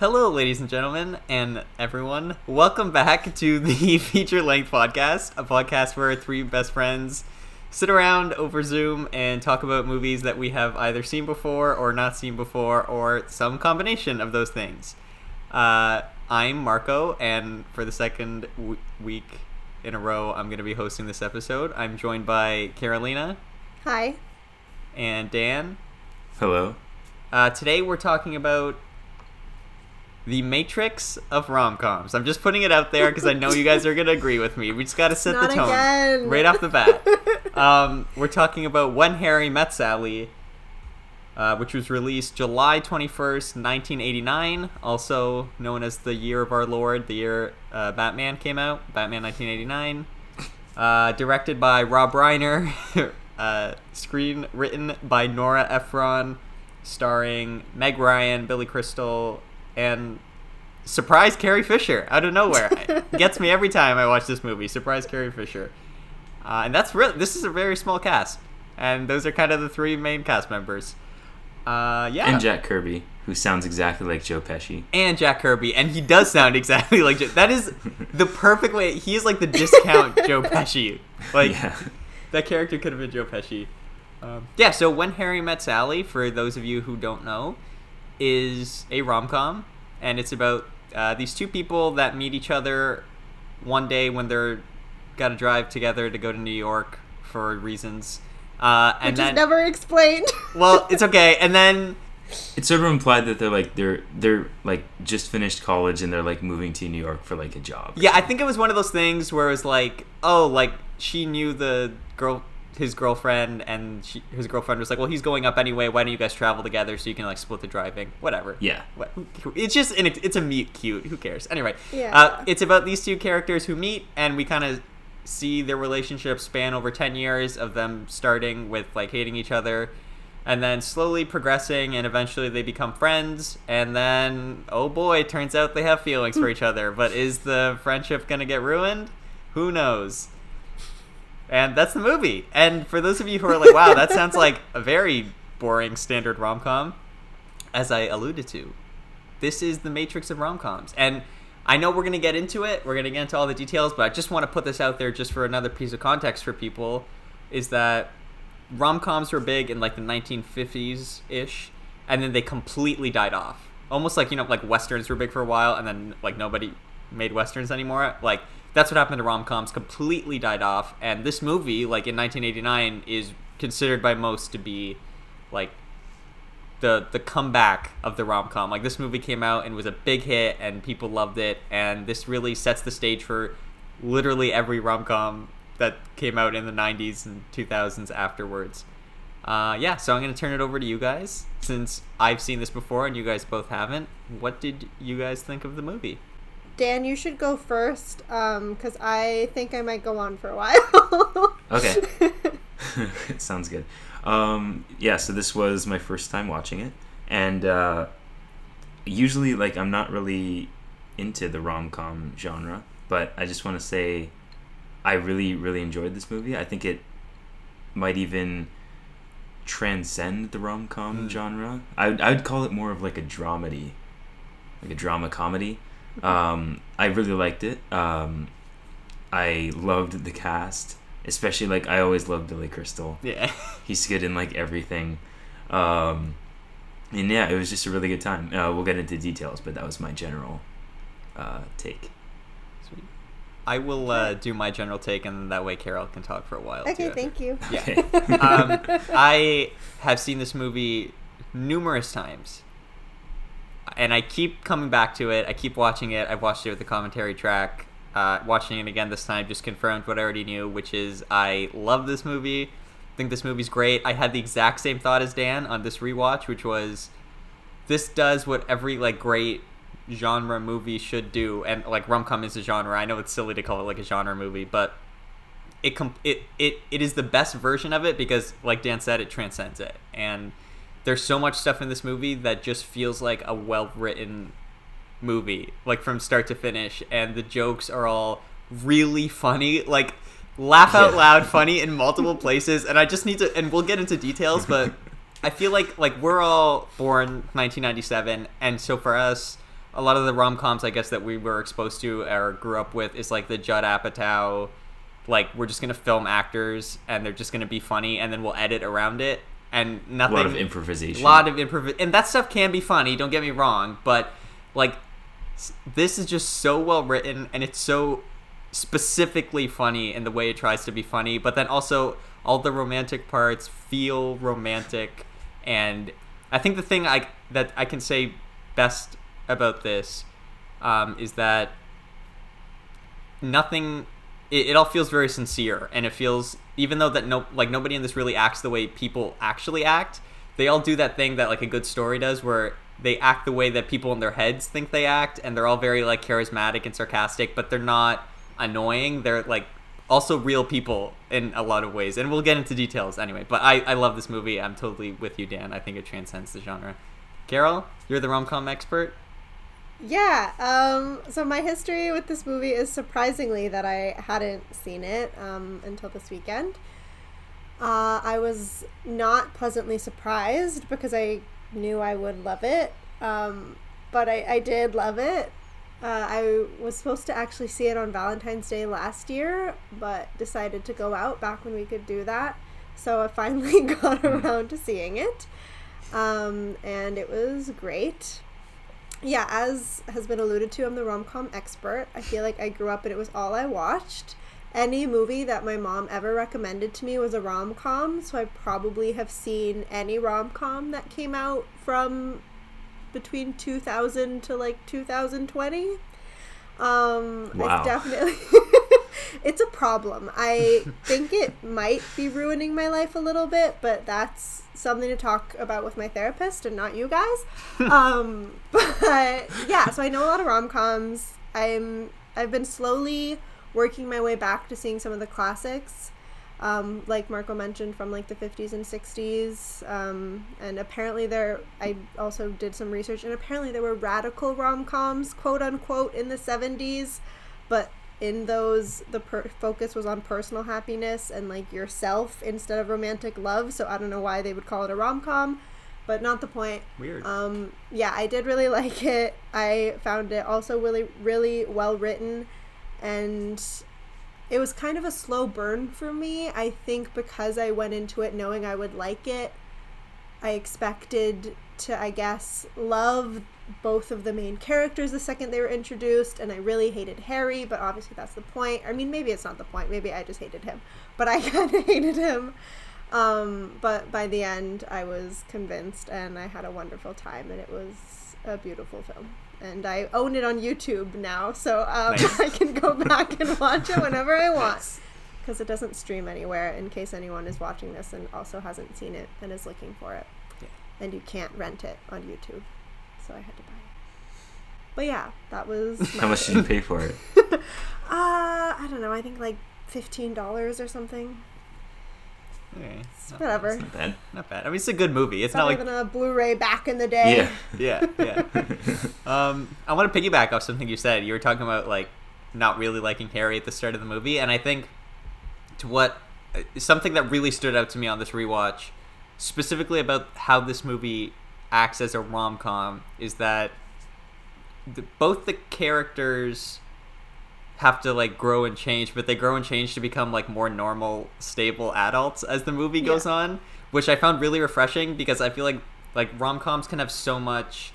Hello, ladies and gentlemen, and everyone. Welcome back to the feature length podcast, a podcast where three best friends sit around over Zoom and talk about movies that we have either seen before or not seen before, or some combination of those things. Uh, I'm Marco, and for the second w- week in a row, I'm going to be hosting this episode. I'm joined by Carolina Hi. and Dan. Hello. Uh, today we're talking about the matrix of rom-coms. I'm just putting it out there because I know you guys are going to agree with me. We just got to set Not the tone again. right off the bat. um, we're talking about When Harry Met Sally, uh, which was released July 21st, 1989, also known as the year of our Lord, the year uh, Batman came out, Batman 1989. Uh, directed by Rob Reiner, uh, screen written by Nora Ephron, starring Meg Ryan, Billy Crystal, and surprise Carrie Fisher out of nowhere. Gets me every time I watch this movie. Surprise Carrie Fisher, uh, and that's real. This is a very small cast, and those are kind of the three main cast members. Uh, yeah, And Jack Kirby, who sounds exactly like Joe Pesci. and Jack Kirby, and he does sound exactly like Joe. That is the perfect way. He is like the discount Joe Pesci. Like yeah. that character could have been Joe Pesci. Um, yeah. So when Harry met Sally, for those of you who don't know, is a rom com, and it's about uh, these two people that meet each other one day when they're got to drive together to go to New York for reasons. Uh, and Which then, is never explained. well, it's okay. And then It's sort of implied that they're like they're they're like just finished college and they're like moving to New York for like a job. Yeah, I think it was one of those things where it was like, oh, like she knew the girl, his girlfriend, and she, his girlfriend was like, well, he's going up anyway. Why don't you guys travel together so you can like split the driving? Whatever. Yeah. What, who- who- it's just an, it's a meet cute. Who cares? Anyway, Yeah. uh, it's about these two characters who meet, and we kind of see their relationship span over ten years of them starting with like hating each other. And then slowly progressing, and eventually they become friends. And then, oh boy, turns out they have feelings for each other. But is the friendship gonna get ruined? Who knows? And that's the movie. And for those of you who are like, wow, that sounds like a very boring standard rom com, as I alluded to, this is the matrix of rom coms. And I know we're going to get into it, we're going to get into all the details, but I just want to put this out there just for another piece of context for people is that rom coms were big in like the 1950s ish, and then they completely died off. Almost like, you know, like westerns were big for a while, and then like nobody made westerns anymore. Like, that's what happened to rom coms, completely died off. And this movie, like in 1989, is considered by most to be like the the comeback of the rom com. Like this movie came out and was a big hit, and people loved it, and this really sets the stage for literally every rom com that came out in the '90s and 2000s afterwards. Uh, yeah, so I'm gonna turn it over to you guys since I've seen this before and you guys both haven't. What did you guys think of the movie? Dan, you should go first, because I think I might go on for a while. Okay. Sounds good. Um, yeah, so this was my first time watching it, and uh, usually, like, I'm not really into the rom com genre, but I just want to say I really, really enjoyed this movie. I think it might even transcend the rom com Mm. genre. I would, I would call it more of like a dramedy, like a drama comedy. Um, I really liked it. Um, I loved the cast, especially like I always loved Billy Crystal. Yeah. He's good in like everything. Um, and yeah, it was just a really good time. Uh, we'll get into details, but that was my general uh, take. Sweet. I will uh, do my general take, and that way Carol can talk for a while. okay, too. thank you. Yeah. Okay. um, I have seen this movie numerous times, and I keep coming back to it. I keep watching it. I've watched it with the commentary track. Uh, watching it again this time just confirmed what I already knew, which is I love this movie. Think this movie's great. I had the exact same thought as Dan on this rewatch, which was this does what every like great genre movie should do, and like rom com is a genre. I know it's silly to call it like a genre movie, but it com- it it it is the best version of it because like Dan said it transcends it and there's so much stuff in this movie that just feels like a well written movie like from start to finish and the jokes are all really funny like laugh out loud funny in multiple places and I just need to and we'll get into details but I feel like like we're all born 1997 and so for us a lot of the rom coms I guess that we were exposed to or grew up with is like the Judd Apatow, like we're just gonna film actors and they're just gonna be funny and then we'll edit around it and nothing. A lot of improvisation. A lot of improv, and that stuff can be funny. Don't get me wrong, but like this is just so well written, and it's so specifically funny in the way it tries to be funny. But then also all the romantic parts feel romantic, and I think the thing I that I can say best about this um, is that nothing it, it all feels very sincere and it feels even though that no like nobody in this really acts the way people actually act they all do that thing that like a good story does where they act the way that people in their heads think they act and they're all very like charismatic and sarcastic but they're not annoying. They're like also real people in a lot of ways and we'll get into details anyway but i, I love this movie. I'm totally with you dan. I think it transcends the genre. Carol you're the rom-com expert Yeah. Um, so my history with this movie is surprisingly that I hadn't seen it um, until this weekend. Uh, I was not pleasantly surprised because I knew I would love it, um, but I, I did love it. Uh, I was supposed to actually see it on Valentine's Day last year, but decided to go out back when we could do that. So I finally got around to seeing it, um, and it was great yeah, as has been alluded to, I'm the rom com expert. I feel like I grew up and it was all I watched. Any movie that my mom ever recommended to me was a rom com, so I probably have seen any rom com that came out from between 2000 to like 2020. Um, Wow. I definitely. it's a problem. I think it might be ruining my life a little bit, but that's something to talk about with my therapist and not you guys. um, but yeah, so I know a lot of rom coms. I'm I've been slowly working my way back to seeing some of the classics. Um, like Marco mentioned from like the 50s and 60s um, and apparently there I also did some research and apparently there were radical rom-coms quote unquote in the 70s but in those the per- focus was on personal happiness and like yourself instead of romantic love so i don't know why they would call it a rom-com but not the point weird um, yeah, I did really like it. I found it also really, really well written, and it was kind of a slow burn for me. I think because I went into it knowing I would like it, I expected to, I guess, love both of the main characters the second they were introduced, and I really hated Harry, but obviously that's the point. I mean, maybe it's not the point. Maybe I just hated him, but I kind of hated him. Um, but by the end, I was convinced, and I had a wonderful time, and it was a beautiful film. And I own it on YouTube now, so um, Nice. I can go back and watch it whenever I want. Because it doesn't stream anywhere, in case anyone is watching this and also hasn't seen it and is looking for it. Yeah. And you can't rent it on YouTube, so I had to buy it. But yeah, that was. How much did you pay for it? Uh, I don't know. I think like fifteen dollars or something. Okay. Not, Whatever. Not bad. not bad. I mean, it's a good movie. It's not Better like than a Blu-ray back in the day. Yeah. yeah, yeah. um, I want to piggyback off something you said. You were talking about like not really liking Harry at the start of the movie, and I think to what uh, something that really stood out to me on this rewatch, specifically about how this movie acts as a rom com, is that the, both the characters have to like grow and change, but they grow and change to become like more normal, stable adults as the movie goes Yeah. on, which I found really refreshing because I feel like like rom coms can have so much.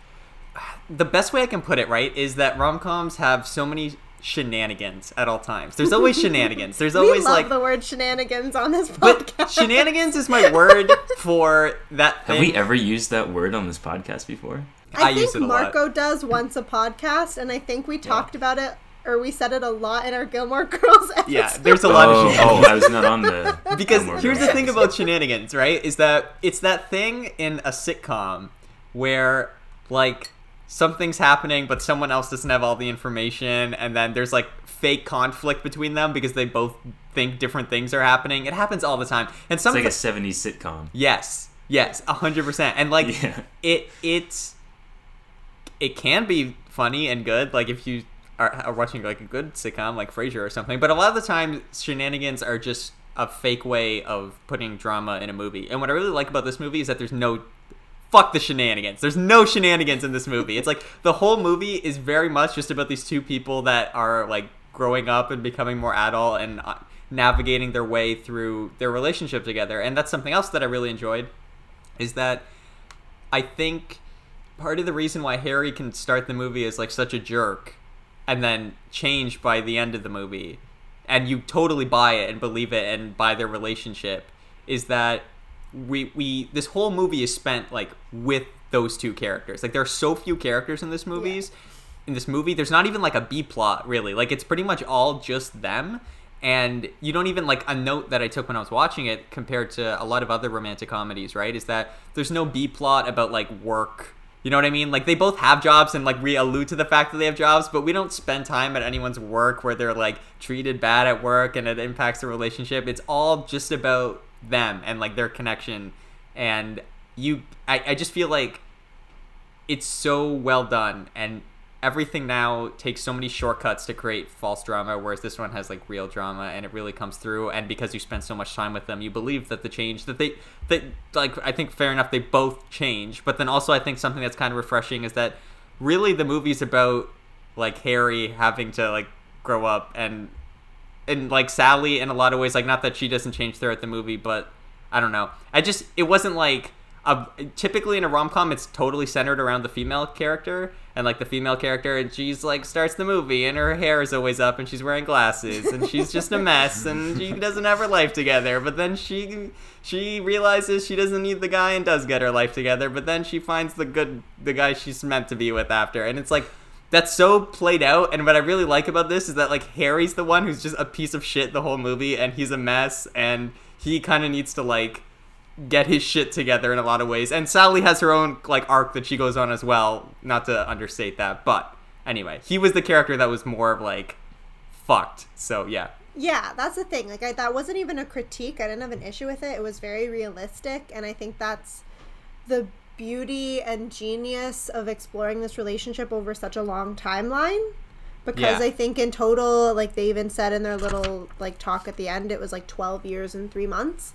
The best way I can put it, right, is that rom coms have so many shenanigans at all times. There's always shenanigans. There's we always love like, the word shenanigans on this but podcast. shenanigans is my word for that. Have we ever used that word on this podcast before? I, use think it a lot. Marco does once a podcast, and I think we talked about it or we said it a lot in our Gilmore Girls episode. Yeah, there's a lot oh, of shenanigans. oh. I was not on the. because Gilmore here's the thing about shenanigans, right? Is that it's that thing in a sitcom where like something's happening but someone else doesn't have all the information and then there's like fake conflict between them because they both think different things are happening. It happens all the time. And It's some like of a '70s sitcom. Yes. Yes, a hundred percent. And like Yeah. it it's it can be funny and good, like if you are, are watching like a good sitcom like Frasier or something. But a lot of the time shenanigans are just a fake way of putting drama in a movie. And what I really like about this movie is that there's no fuck the shenanigans. There's no shenanigans in this movie. It's like the whole movie is very much just about these two people that are like growing up and becoming more adult and uh, navigating their way through their relationship together. And that's something else that I really enjoyed is that I think part of the reason why Harry can start the movie as like such a jerk and then change by the end of the movie and you totally buy it and believe it and buy their relationship is that we we this whole movie is spent like with those two characters. Like there are so few characters in this movies. In this movie, there's not even like a B plot really. Like it's pretty much all just them. And you don't even like a note that I took when I was watching it compared to a lot of other romantic comedies, right? Is that there's no B plot about like work. You know what I mean? Like they both have jobs and like we allude to the fact that they have jobs, but we don't spend time at anyone's work where they're like treated bad at work and it impacts the relationship. It's all just about them and like their connection. And you I, I just feel like it's so well done. And everything now takes so many shortcuts to create false drama whereas this one has like real drama and it really comes through. And because you spend so much time with them you believe that the change that they that like i think fair enough they both change. But then also i think something that's kind of refreshing is that really the movie's about like harry having to like grow up and and like Sally in a lot of ways, like not that she doesn't change throughout the movie, but I don't know. I just it wasn't like a, typically in a rom com, it's totally centered around the female character and like the female character, and she's like starts the movie and her hair is always up and she's wearing glasses and she's just a mess and she doesn't have her life together. But then she she realizes she doesn't need the guy and does get her life together. But then she finds the good the guy she's meant to be with after, and it's like that's so played out and what i really like about this is that like harry's the one who's just a piece of shit the whole movie and he's a mess and he kind of needs to like get his shit together in a lot of ways. And sally has her own like arc that she goes on as well not to understate that but anyway he was the character that was more of like fucked so yeah. Yeah that's the thing like I, that wasn't even a critique i didn't have an issue with it it was very realistic and i think that's the beauty and genius of exploring this relationship over such a long timeline because Yeah. I think in total, like they even said in their little like talk at the end, it was like twelve years and three months.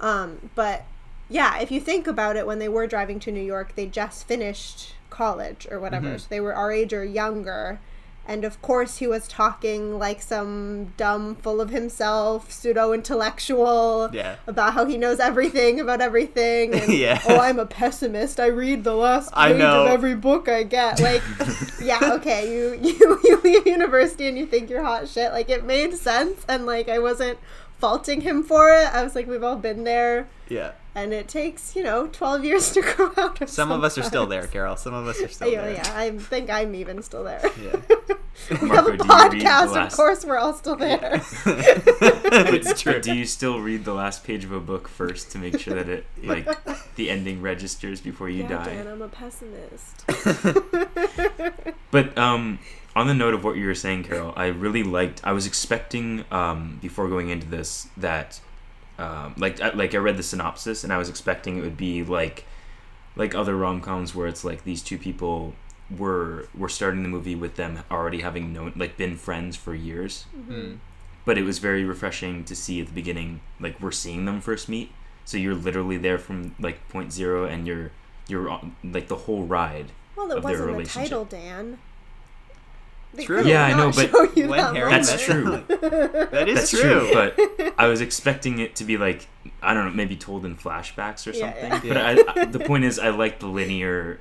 Um, but yeah, if you think about it, when they were driving to New York, they just finished college or whatever, so they were our age or younger. And of course, he was talking like some dumb, full of himself, pseudo intellectual Yeah. about how he knows everything about everything. And, Yeah. Oh, I'm a pessimist. I read the last page of every book I get. Like, yeah, okay, you, you you leave university and you think you're hot shit. Like, it made sense, and like I wasn't faulting him for it. I was like, we've all been there, yeah and it takes you know 12 years to grow out of. some of us are still there carol some of us are still Yeah, there yeah, I think I'm even still there. yeah we have Marco, do you a read the podcast, of last- course. We're all still there. it's But true do you still read the last page of a book first to make sure that it like the ending registers before you yeah, die? Dan, I'm a pessimist. But um, on the note of what you were saying, Carol, I really liked. I was expecting um, before going into this that um, like I, like I read the synopsis and I was expecting it would be like like other rom coms where it's like these two people were were starting the movie with them already having known like been friends for years. Mm. But it was very refreshing to see at the beginning like we're seeing them first meet. So you're literally there from like point zero and you're you're on like the whole ride. Well, it Of their wasn't the relationship. title, Dan. They True. Yeah, I know, but when that Harry moment. That's true. that is That's true, true, but I was expecting it to be like I don't know, maybe told in flashbacks or Yeah, something. yeah. But I, I, the point is, I like the linear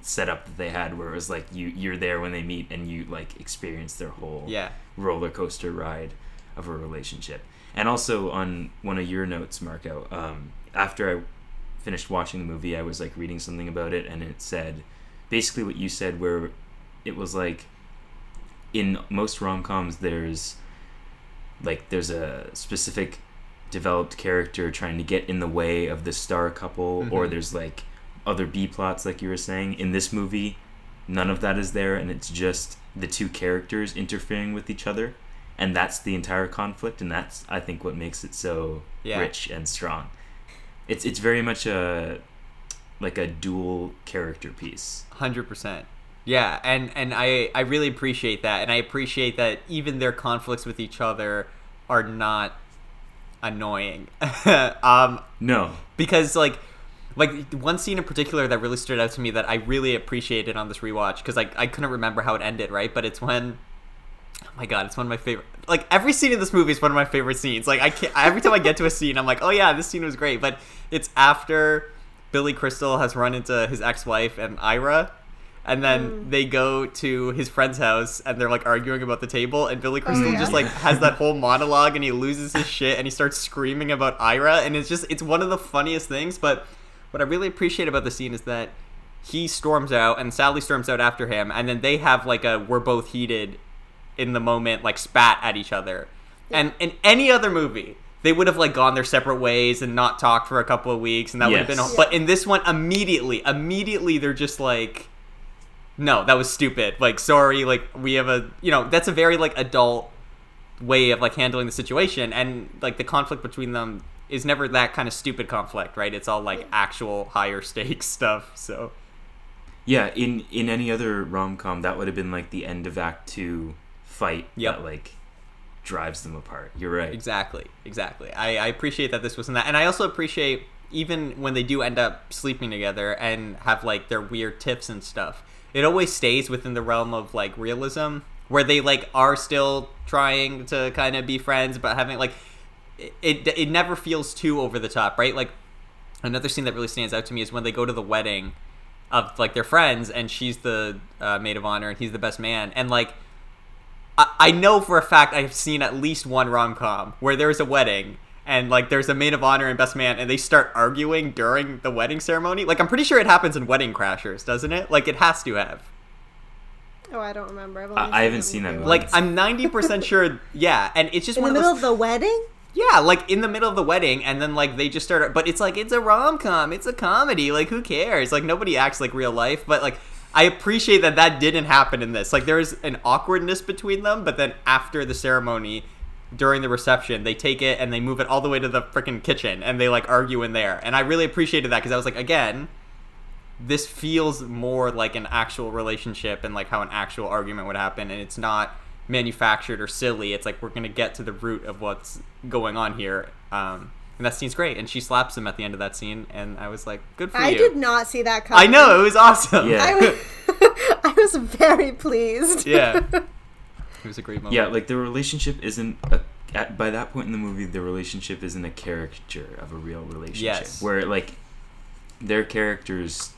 setup that they had, where it was like you you're there when they meet and you like experience their whole yeah roller coaster ride of a relationship. And also on one of your notes, Marco, um, after I finished watching the movie, I was like reading something about it, and it said basically what you said, where it was like in most rom coms, there's like there's a specific developed character trying to get in the way of the star couple, or Mhm. there's like other B plots, like you were saying. In this movie, none of that is there, and it's just the two characters interfering with each other, and that's the entire conflict, and that's I think what makes it so Yeah. rich and strong. It's it's very much a like a dual character piece. Hundred percent. Yeah, and and I I really appreciate that, and I appreciate that even their conflicts with each other are not annoying. um, No, because like like one scene in particular that really stood out to me that I really appreciated on this rewatch because like I couldn't remember how it ended, right? But it's when oh my god, it's one of my favorite. Like every scene in this movie is one of my favorite scenes. Like I can't. Every time I get to a scene, I'm like, oh yeah, this scene was great. But it's after Billy Crystal has run into his ex-wife and Ira. And then Mm. they go to his friend's house and they're like arguing about the table and Billy Crystal Oh, yeah. just like has that whole monologue and he loses his shit and he starts screaming about Ira and it's just it's one of the funniest things but what I really appreciate about the scene is that he storms out and Sally storms out after him and then they have like a we're both heated in the moment like spat at each other. And in any other movie they would have like gone their separate ways and not talked for a couple of weeks and that would have been Yes. a, but in this one immediately immediately they're just like no, that was stupid. Like, sorry, like we have a, you know, that's a very like adult way of like handling the situation, and like the conflict between them is never that kind of stupid conflict, right? It's all like actual higher stakes stuff. So Yeah, in in any other rom com, that would have been like the end of Act Two fight Yep. that like drives them apart. You're right. exactly, exactly. I, I appreciate that this wasn't that, and I also appreciate even when they do end up sleeping together and have like their weird tips and stuff. It always stays within the realm of like realism, where they like are still trying to kind of be friends, but having like it, it never feels too over the top, right? Like another scene that really stands out to me is when they go to the wedding of like their friends, and she's the uh, maid of honor, and he's the best man, and like I, I know for a fact I've seen at least one rom com where there's a wedding and like there's a maid of honor and best man and they start arguing during the wedding ceremony. Like I'm pretty sure it happens in Wedding Crashers, doesn't it? Like it has to have. Oh, I don't remember. I've I- only I haven't seen that movie movie. Like I'm 90% sure, yeah. And it's just In one the of middle those, of the wedding? yeah, like in the middle of the wedding, and then like they just start. But it's like it's a rom com, it's a comedy. Like who cares? Like nobody acts like real life. But like I appreciate that that didn't happen in this. Like there's an awkwardness between them, but then after the ceremony, during the reception, they take it and they move it all the way to the freaking kitchen, and they like argue in there. And I really appreciated that because I was like, again. This feels more like an actual relationship and like how an actual argument would happen, and it's not manufactured or silly. It's like we're gonna get to the root of what's going on here. Um, and that scene's great. And she slaps him at the end of that scene, and I was like, "Good for I you." I did not see that coming. I know it was awesome. Yeah. I was, I was very pleased. yeah. It was a great moment. Yeah, like the relationship isn't a at, by that point in the movie, the relationship isn't a caricature of a real relationship. Yes. Where like their characters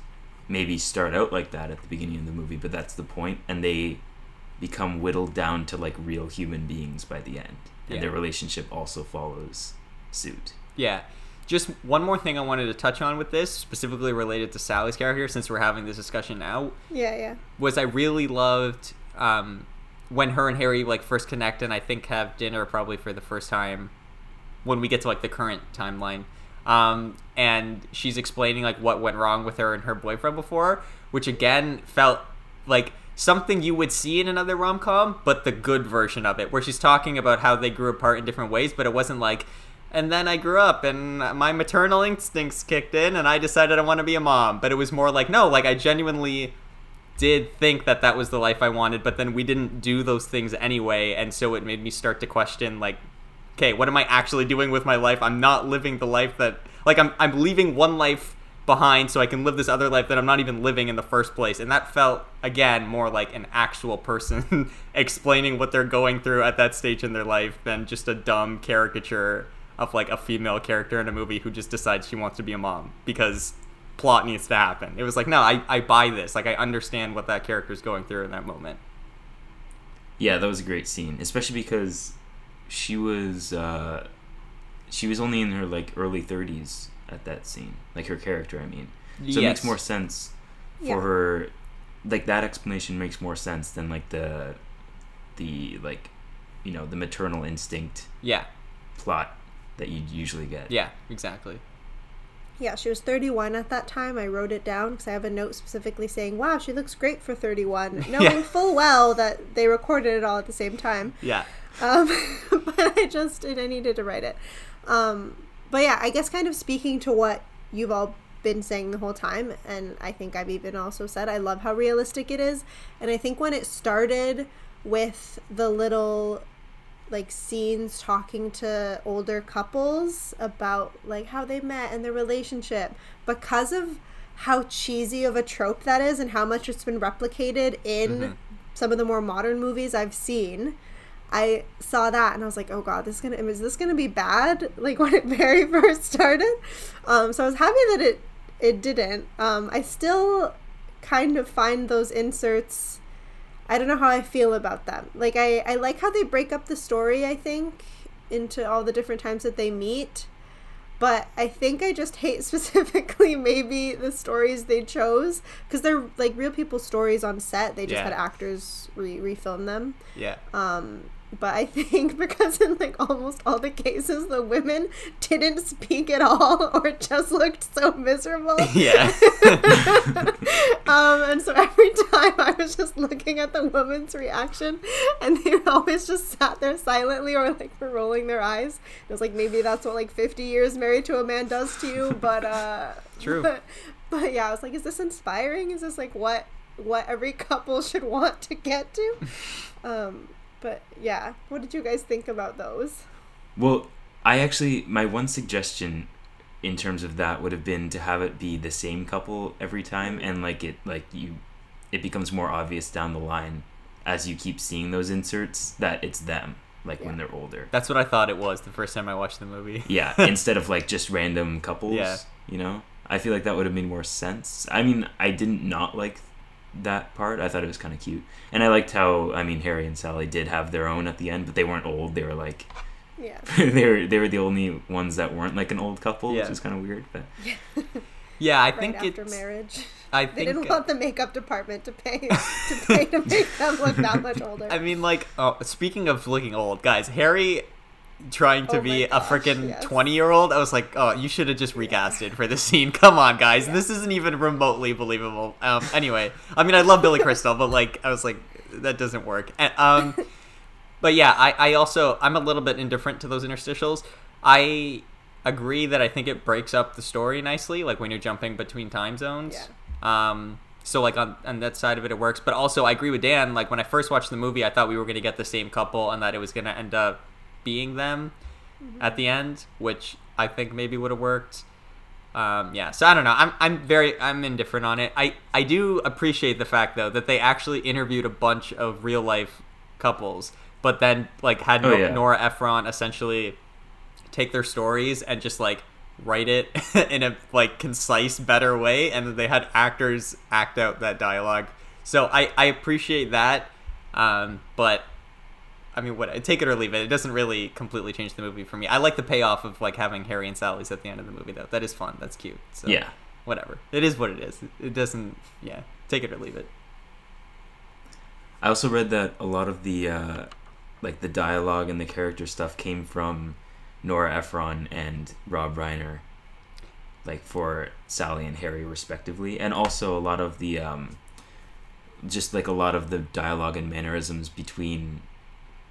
maybe start out like that at the beginning of the movie, but that's the point, and they become whittled down to like real human beings by the end, and Yeah. their relationship also follows suit. Yeah. Just one more thing I wanted to touch on with this, specifically related to Sally's character, since we're having this discussion now, Yeah, yeah. was I really loved um, when her and Harry like first connect and I think have dinner probably for the first time when we get to like the current timeline. Um, and she's explaining like what went wrong with her and her boyfriend before, which again felt like something you would see in another rom com, but the good version of it, where she's talking about how they grew apart in different ways, but it wasn't like, and then I grew up and my maternal instincts kicked in and I decided I want to be a mom. But it was more like, no, like I genuinely did think that that was the life I wanted, but then we didn't do those things anyway, and so it made me start to question like, okay, what am I actually doing with my life? I'm not living the life that like I'm I'm leaving one life behind so I can live this other life that I'm not even living in the first place. And that felt again more like an actual person explaining what they're going through at that stage in their life than just a dumb caricature of like a female character in a movie who just decides she wants to be a mom because plot needs to happen. It was like, no, I, I buy this. Like I understand what that character's going through in that moment. Yeah, that was a great scene, especially because she was uh, she was only in her like early thirties at that scene, like her character. I mean, so it makes more sense for Yeah. her. Like that explanation makes more sense than like the the like you know the maternal instinct Yeah, plot that you'd usually get. yeah, exactly. Yeah, she was 31 at that time. I wrote it down because I have a note specifically saying, wow, she looks great for 31, knowing Yeah. full well that they recorded it all at the same time. Yeah, Um, but I just, and I needed to write it. Um, but yeah, I guess kind of speaking to what you've all been saying the whole time, and I think I've even also said, I love how realistic it is. And I think when it started with the little like scenes talking to older couples about like how they met and their relationship because of how cheesy of a trope that is and how much it's been replicated in Mhm. some of the more modern movies I've seen. I saw that and I was like, "Oh God, this is gonna is this gonna be bad?" Like when it very first started. Um, so I was happy that it it didn't. Um, I still kind of find those inserts. I don't know how I feel about them. Like I I like how they break up the story. I think into all the different times that they meet. But I think I just hate specifically maybe the stories they chose because they're like real people's stories on set. They just Yeah. had actors re- refilm them. Yeah. Um, but I think because in like almost all the cases, the women didn't speak at all or just looked so miserable. Yeah. um, and so every time I was just looking at the woman's reaction, and they always just sat there silently or like were rolling their eyes. It was like maybe that's what like 50 years married to a man does to you, but uh, True. But, but yeah, I was like, is this inspiring? Is this like what what every couple should want to get to? um, but yeah, what did you guys think about those? Well, I actually my one suggestion in terms of that would have been to have it be the same couple every time and like it like you it becomes more obvious down the line as you keep seeing those inserts that it's them like when they're older. That's what I thought it was the first time I watched the movie. Yeah, instead of like just random couples, Yeah. you know? I feel like that would have made more sense. I mean, I didn't not like that part. I thought it was kind of cute. And I liked how I mean Harry and Sally did have their own at the end, but they weren't old. They were like Yeah, they were they were the only ones that weren't like an old couple, Yeah. which is kind of weird, but Yeah, yeah I right think after it's. marriage, I they think. didn't want the makeup department to pay to pay to make them look that much older. I mean, like, oh, speaking of looking old, guys, Harry trying to Oh be my a freaking yes. 20 year old, I was like, oh, you should have just recasted for this scene. Come on, guys. This isn't even remotely believable. Um, anyway, I mean, I love Billy Crystal, but, like, I was like, that doesn't work. And, um, but yeah, I, I also, I'm a little bit indifferent to those interstitials. I agree that I think it breaks up the story nicely, like when you're jumping between time zones. Yeah. Um, so like on, on that side of it, it works. But also, I agree with Dan. Like when I first watched the movie, I thought we were going to get the same couple and that it was going to end up being them at the end, which I think maybe would have worked. Um, yeah, so I don't know. I'm I'm very I'm indifferent on it. I I do appreciate the fact though that they actually interviewed a bunch of real life couples, but then like had Oh, No- yeah. Nora Ephron essentially take their stories and just like write it in a like concise better way and then they had actors act out that dialogue so i i appreciate that um but i mean what take it or leave it. It doesn't really completely change the movie for me. I like the payoff of like having harry and sally's at the end of the movie though. That is fun. That's cute. So yeah. whatever. It is what it is. It doesn't yeah. Take it or leave it. I also read that a lot of the uh, like the dialogue and the character stuff came from Nora Ephron and Rob Reiner, like for Sally and Harry respectively, and also a lot of the um, just like a lot of the dialogue and mannerisms between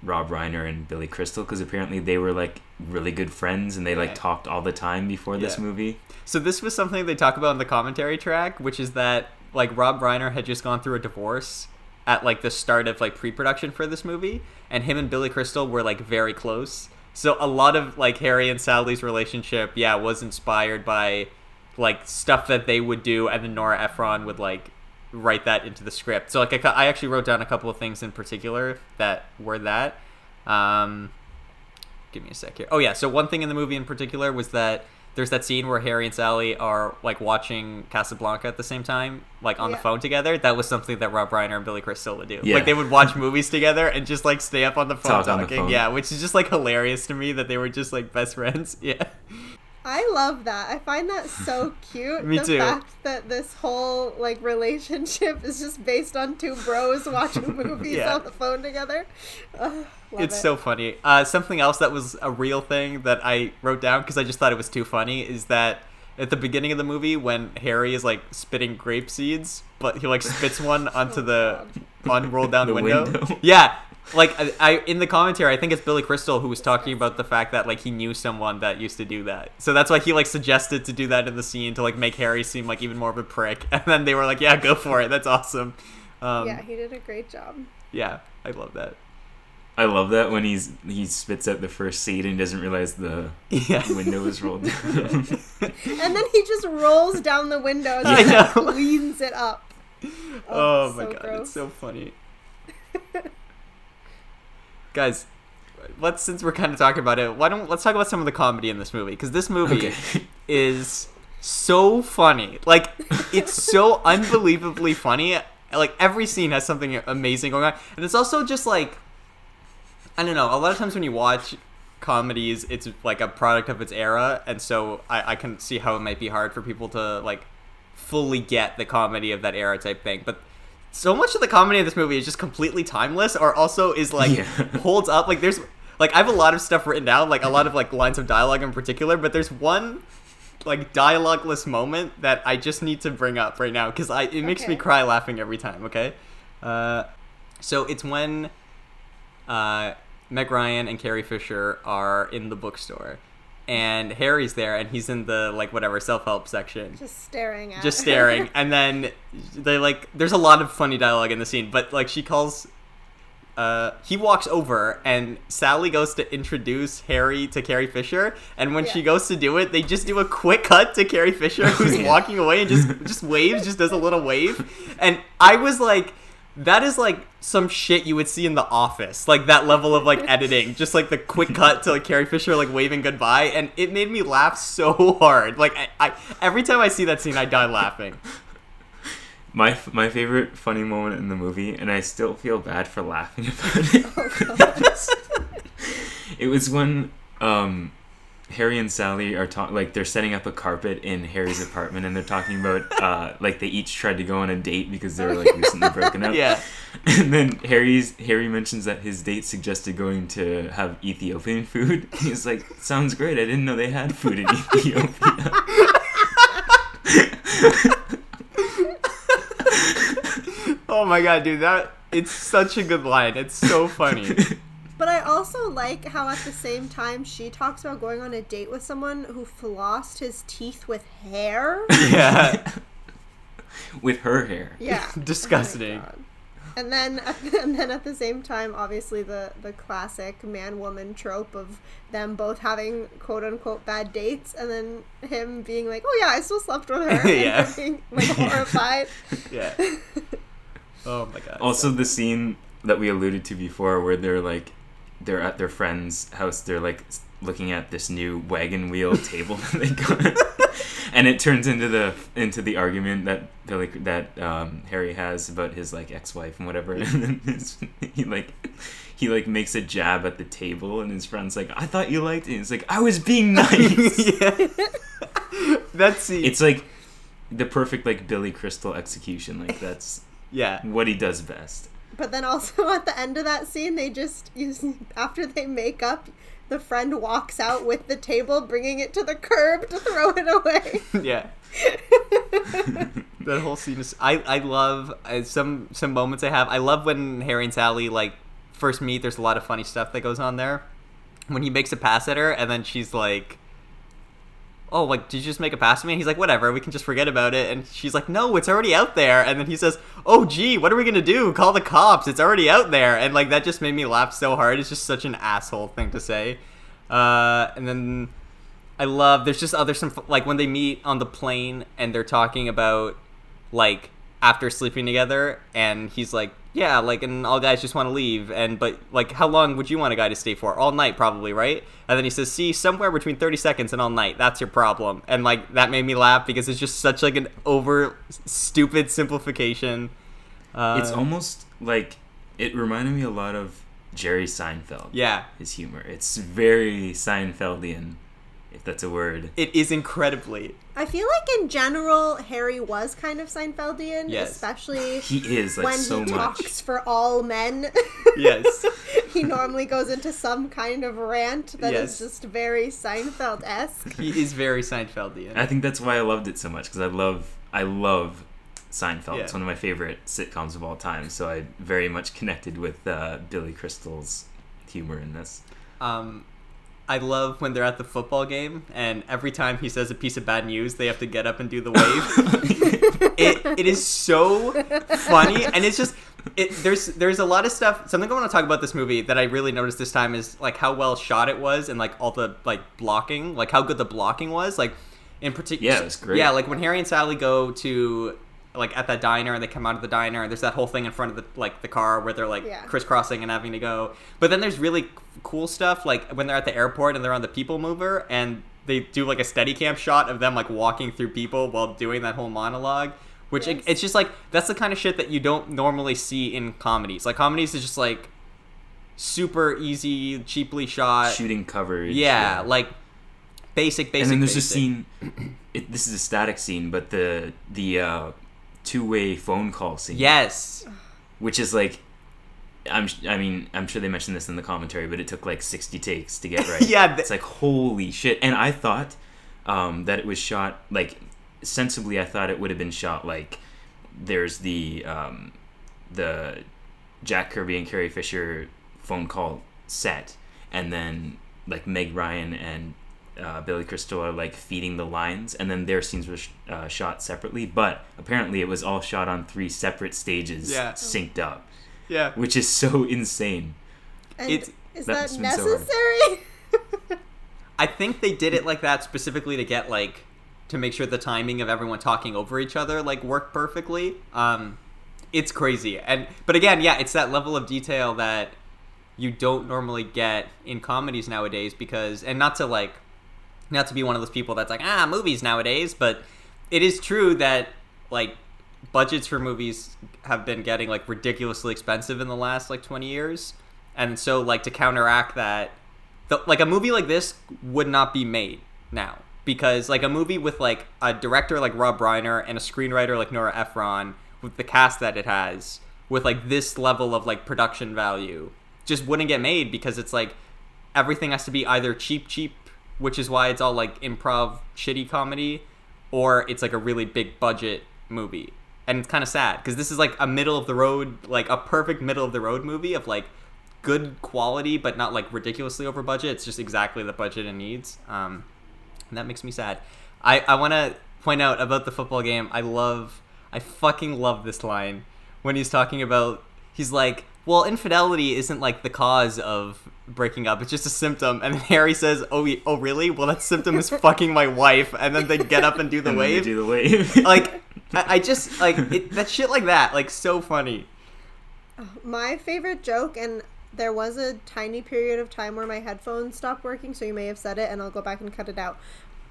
Rob Reiner and Billy Crystal, because apparently they were like really good friends and they like talked all the time before this Yeah. movie. So this was something they talk about in the commentary track, which is that like Rob Reiner had just gone through a divorce at like the start of like pre-production for this movie, and him and Billy Crystal were like very close. So a lot of like Harry and Sally's relationship, yeah, was inspired by like stuff that they would do, and then Nora Ephron would like write that into the script. So like I, I actually wrote down a couple of things in particular that were that. Um, give me a sec here. Oh yeah, so one thing in the movie in particular was that there's that scene where Harry and Sally are like watching Casablanca at the same time, like on the phone together. That was something that Rob Reiner and Billy Crystal would do. Yeah. Like they would watch movies together and just like stay up on the phone Talk on the talking. phone. Yeah, which is just like hilarious to me that they were just like best friends. Yeah. I love that. I find that so cute. Me the too. fact that this whole like relationship is just based on two bros watching movies Yeah. on the phone together. Ugh, it's it. so funny. Uh, something else that was a real thing that I wrote down because I just thought it was too funny is that at the beginning of the movie when Harry is like spitting grape seeds, but he like spits one onto the unrolled down The window. window. Yeah. Like I, I in the commentary, I think it's Billy Crystal who was talking about the fact that like he knew someone that used to do that. So that's why he like suggested to do that in the scene to like make Harry seem like even more of a prick. And then they were like, "Yeah, go for it. That's awesome." Um, yeah, he did a great job. yeah, I love that. I love that when he's he spits out the first seed and doesn't realize the Yeah. window is rolled down. And then he just rolls down the window and I know. cleans it up. Oh, it's my so god, gross. it's so funny. Guys, let's since we're kind of talking about it, why don't let's talk about some of the comedy in this movie because this movie okay. is so funny. Like it's so unbelievably funny. Like every scene has something amazing going on, and it's also just like I don't know. A lot of times when you watch comedies, it's like a product of its era, and so I, I can see how it might be hard for people to like fully get the comedy of that era type thing. But so much of the comedy of this movie is just completely timeless, or also is like Yeah. holds up. Like there's like I have a lot of stuff written down, like a lot of like lines of dialogue in particular, but there's one like dialogueless moment that I just need to bring up right now because I it makes me cry laughing every time. Okay, uh, so it's when uh, Meg Ryan and Carrie Fisher are in the bookstore, and Harry's there, and he's in the like whatever self help section. Just staring at just staring and then they like there's a lot of funny dialogue in the scene but like she calls uh he walks over and Sally goes to introduce Harry to Carrie Fisher and when she goes to do it they just do a quick cut to Carrie Fisher who's Yeah. walking away and just just waves just does a little wave. And I was like that is like some shit you would see in the office. Like that level of like editing. Just like the quick cut to like carrie fisher like waving goodbye and it made me laugh so hard. Like I, I every time i see that scene i die laughing. My f- my favorite funny moment in the movie, and I still feel bad for laughing about it. Oh, it was when um, Harry and Sally are talking, like they're setting up a carpet in Harry's apartment, and they're talking about uh, like they each tried to go on a date because they were like recently broken up. yeah And then Harry's Harry mentions that his date suggested going to have Ethiopian food. He's like, "Sounds great. I didn't know they had food in Ethiopia." oh my god dude that it's such a good line it's so funny But I also like how at the same time she talks about going on a date with someone who flossed his teeth with hair. yeah With her hair. Yeah. Oh Disgusting. Oh and then and then at the same time, obviously the the classic man woman trope of them both having quote unquote bad dates, and then him being like, "Oh yeah, I still slept with her," and Yeah. being like horrified. yeah oh my god Also, the scene that we alluded to before, where they're like, they're at their friend's house, they're like looking at this new wagon wheel table that they got, and it turns into the into the argument that Billy that um, Harry has about his like ex-wife and whatever, and then his, he like. He like makes a jab at the table, and his friend's like, "I thought you liked it." He's like, "I was being nice." yeah that scene it's like the perfect like Billy Crystal execution. Like that's yeah what he does best. But then also at the end of that scene, they just use after they make up. The friend walks out with the table, bringing it to the curb to throw it away. yeah that whole scene is i i love uh, some some moments i have i love when harry and sally like first meet there's a lot of funny stuff that goes on there when he makes a pass at her and then she's like oh like did you just make a pass to me? And he's like whatever we can just forget about it. And she's like no it's already out there. And then he says oh gee what are we gonna do? Call the cops. It's already out there. And like that just made me laugh so hard. It's just such an asshole thing to say. Uh, and then I love. There's just other some like when they meet on the plane and they're talking about like after sleeping together, and he's like, "Yeah, like, and all guys just want to leave, and but like, how long would you want a guy to stay for? All night, probably, right?" And then he says, "See, somewhere between thirty seconds and all night. That's your problem." And like that made me laugh because it's just such like an over stupid simplification. Uh, it's almost like it reminded me a lot of Jerry Seinfeld. yeah, His humor. It's very Seinfeldian, if that's a word. it is incredibly I feel like in general, Harry was kind of Seinfeldian, Yes. especially He is like when so he much. talks for all men. Yes. he normally goes into some kind of rant that is Yes. just very Seinfeld esque. he is very Seinfeldian. I think that's why I loved it so much because I love I love Seinfeld. It's one of my favorite sitcoms of all time. So I very much connected with uh, Billy Crystal's humor in this. Um, I love when they're at the football game, and every time he says a piece of bad news, they have to get up and do the wave. it, it is so funny, and it's just it, there's there's a lot of stuff. Something I want to talk about this movie that I really noticed this time is like how well shot it was and like all the like blocking, like how good the blocking was. Like in particular, Yeah, it's great. Yeah, like when Harry and Sally go to like at that diner and they come out of the diner and there's that whole thing in front of the like the car where they're like Yeah. crisscrossing and having to go. But then there's really cool stuff like when they're at the airport and they're on the people mover and they do like a steady cam shot of them like walking through people while doing that whole monologue. Which it, it's just like that's the kind of shit that you don't normally see in comedies. Like comedies is just like super easy, cheaply shot. Shooting coverage. yeah, like basic, basic. and then there's basic. a scene. It, this is a static scene, but the the uh, two way phone call scene. Yes. which is like I'm I mean I'm sure they mentioned this in the commentary, but it took like 60 takes to get right. Yeah, th- it's like holy shit. And I thought um, that it was shot like sensibly. I thought it would have been shot like there's the um, the Jack Kirby and Carrie Fisher phone call set, and then like Meg Ryan and uh, Billy Crystal are like feeding the lines, and then their scenes were sh- uh, shot separately. But apparently, it was all shot on three separate stages, Yeah. synced up, Yeah. which is so insane. And It's- is that been so necessary? I think they did it like that specifically to get like to make sure the timing of everyone talking over each other like worked perfectly. Um, it's crazy, and but again, yeah, it's that level of detail that you don't normally get in comedies nowadays because, and not to like, not to be one of those people that's like ah movies nowadays, but it is true that like budgets for movies have been getting like ridiculously expensive in the last like 20 years. And so like to counteract that the, like a movie like this would not be made now. Because like a movie with like a director like Rob Reiner and a screenwriter like Nora Ephron with the cast that it has with like this level of like production value just wouldn't get made because it's like everything has to be either cheap cheap which is why it's all like improv shitty comedy or it's like a really big budget movie and it's kind of sad because this is like a middle of the road like a perfect middle of the road movie of like good quality but not like ridiculously over budget. It's just exactly the budget it needs. Um, and that makes me sad. I, I want to point out about the football game i love i fucking love this line when he's talking about he's like well infidelity isn't like the cause of breaking up it's just a symptom. And harry says oh oh really? Well that symptom is fucking my wife. And then they get up and do the And wave. do the wave. like I, I just like it, that shit like that like so funny My favorite joke, and there was a tiny period of time where my headphones stopped working, so you may have said it, and I'll go back and cut it out.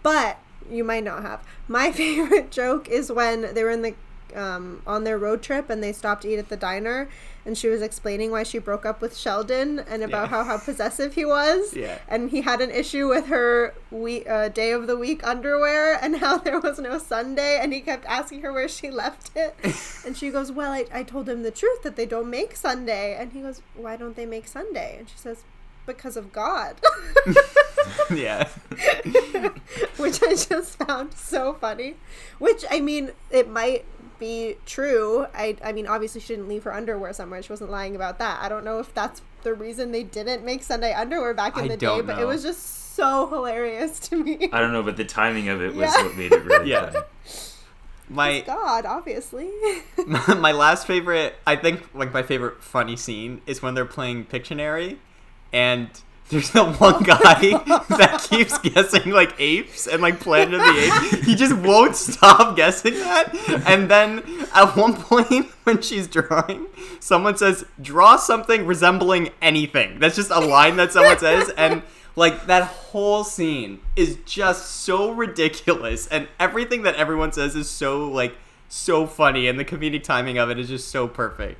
But you might not have. My favorite joke is when they were in the um, on their road trip and they stopped to eat at the diner, and she was explaining why she broke up with Sheldon and about Yeah. how how possessive he was. Yeah. And he had an issue with her week, uh, day of the week underwear and how there was no Sunday, and he kept asking her where she left it. And she goes, Well, I, I told him the truth that they don't make Sunday. And he goes, Why don't they make Sunday? And she says, Because of God. yeah Which I just found so funny. Which, I mean, it might be true. I, I mean, obviously, she didn't leave her underwear somewhere. She wasn't lying about that. I don't know if that's the reason they didn't make Sunday underwear back in I the day, don't but it was just so hilarious to me. I don't know, but the timing of it was Yeah. what made it really Yeah. funny. my God, obviously. my last favorite i think like my favorite funny scene is when they're playing pictionary and there's the one guy that keeps guessing like apes and like planet of the apes. He just won't stop guessing that. And then at one point when she's drawing someone says draw something resembling anything. That's just a line that someone says. And like that whole scene is just so ridiculous. And everything that everyone says is so like so funny. And the comedic timing of it is just so perfect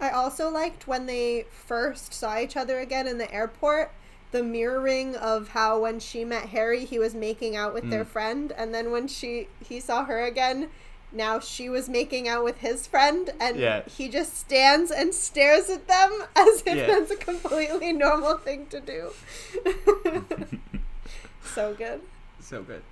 I also liked when they first saw each other again in the airport, the mirroring of how when she met Harry, he was making out with Mm. their friend, and then when she he saw her again, now she was making out with his friend, and Yeah. he just stands and stares at them as if Yeah. that's a completely normal thing to do. so good. so good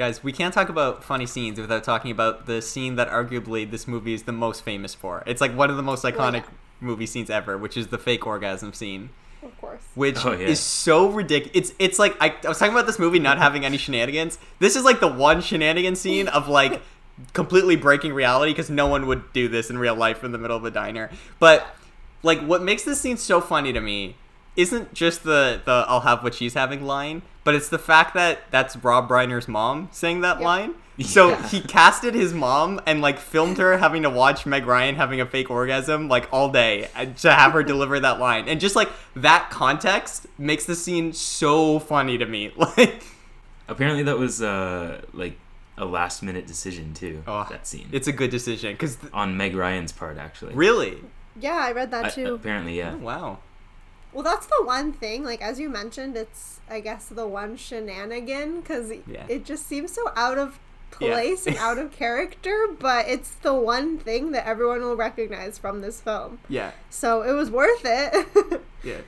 guys we can't talk about funny scenes without talking about the scene that arguably this movie is the most famous for it's like one of the most iconic yeah. movie scenes ever which is the fake orgasm scene Of course. which Oh, yeah. is so ridiculous. It's it's like I, I was talking about this movie not having any shenanigans. This is like the one shenanigan scene of like completely breaking reality because no one would do this in real life in the middle of a diner. But like, what makes this scene so funny to me isn't just the the "I'll have what she's having" line, but it's the fact that that's Rob Reiner's mom saying that Yep. line. So Yeah. he casted his mom and like filmed her having to watch Meg Ryan having a fake orgasm like all day to have her deliver that line. And just like that context makes the scene so funny to me. Like Apparently, that was uh, like a last minute decision too. Oh, that scene. it's a good decision because on Meg Ryan's part, actually. really, Yeah, I read that I- too. apparently, yeah. Oh, wow. Well, that's the one thing. Like as you mentioned, it's I guess the one shenanigan because Yeah. it just seems so out of Yeah. place and out of character. But it's the one thing that everyone will recognize from this film. Yeah, So it was worth it. yeah.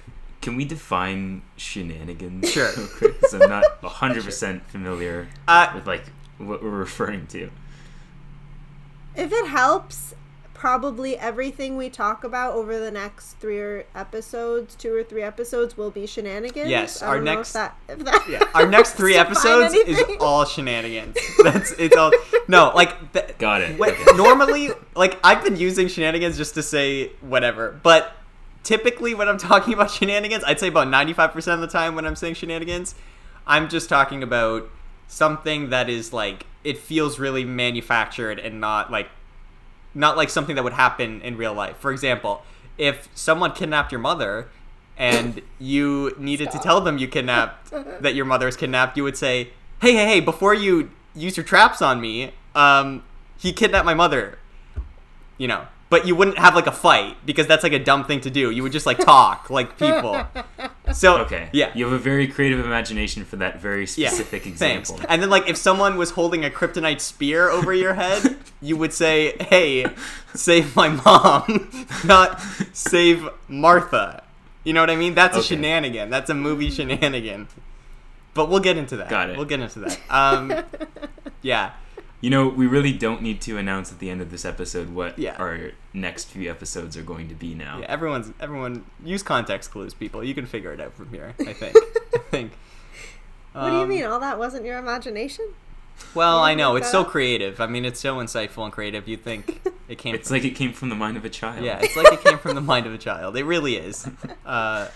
Can we define shenanigans? Sure. real quick? 'Cause I'm not 100% familiar Uh, with like what we're referring to. if it helps, probably everything we talk about over the next three or episodes, two or three episodes, will be shenanigans. Yes, our don't if next- that, if that Yeah, our next three episodes is all shenanigans. That's it's all no like th- Got it. when- Okay. normally like I've been using shenanigans just to say whatever, but typically when I'm talking about shenanigans, I'd say about 95% of the time when I'm saying shenanigans, I'm just talking about something that is like it feels really manufactured and not like not like something that would happen in real life. For example, if someone kidnapped your mother and you needed Stop. to tell them you kidnapped that your mother is kidnapped, you would say, "Hey, hey, hey! Before you use your traps on me, um, he kidnapped my mother." You know, but you wouldn't have like a fight because that's like a dumb thing to do. You would just like talk like people. So Okay. yeah, You have a very creative imagination for that very yeah. specific Thanks. example. And then like if someone was holding a kryptonite spear over your head, you would say, "Hey, save my mom, not save Martha." You know what I mean? That's a shenanigan. That's a movie shenanigan. But we'll get into that. Got it. We'll get into that. Um, yeah. You know, we really don't need to announce at the end of this episode what Yeah. our next few episodes are going to be now. Yeah, everyone's everyone use context clues, people. You can figure it out from here. I think. I think. What do you Um, mean? All that wasn't your imagination? Well, You I know it's so up? creative. I mean, it's so insightful and creative. You think it came? It's like it came from the mind of a child. yeah, it's like it came from the mind of a child. It really is. Uh,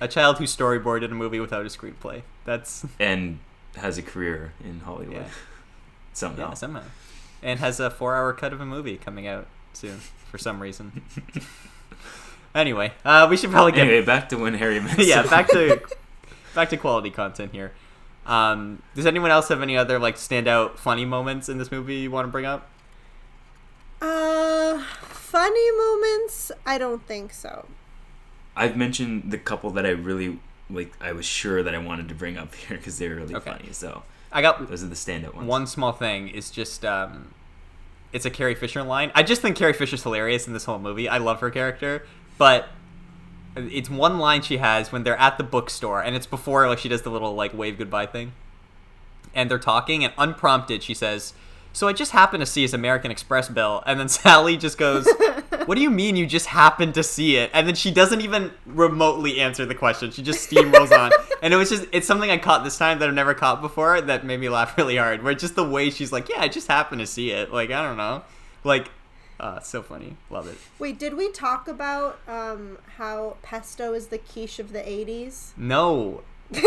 a child who storyboarded a movie without a screenplay. That's and has a career in Hollywood. Yeah. Somehow. yeah, somehow, and has a four-hour cut of a movie coming out soon for some reason. anyway, uh, we should probably get Anyway, back to when Harry met yeah, back to back to quality content here. Um, does anyone else have any other like standout funny moments in this movie you want to bring up? Uh, funny moments? I don't think so. I've mentioned the couple that I really like. I was sure that I wanted to bring up here because they were really Okay. funny. So I got those are the standout ones. one small thing. Is just um, it's a Carrie Fisher line. I just think Carrie Fisher's hilarious in this whole movie. I love her character, but it's one line she has when they're at the bookstore, and it's before like she does the little like wave goodbye thing, and they're talking, and unprompted she says. So I just happened to see his American Express bill, and then Sally just goes, "What do you mean you just happened to see it?" And then she doesn't even remotely answer the question. She just steamrolls on, and it was just—it's something I caught this time that I've never caught before that made me laugh really hard. Where just the way she's like, "Yeah, I just happened to see it." Like I don't know, like, uh, so funny. Love it. Wait, did we talk about um, how pesto is the quiche of the 80s? No,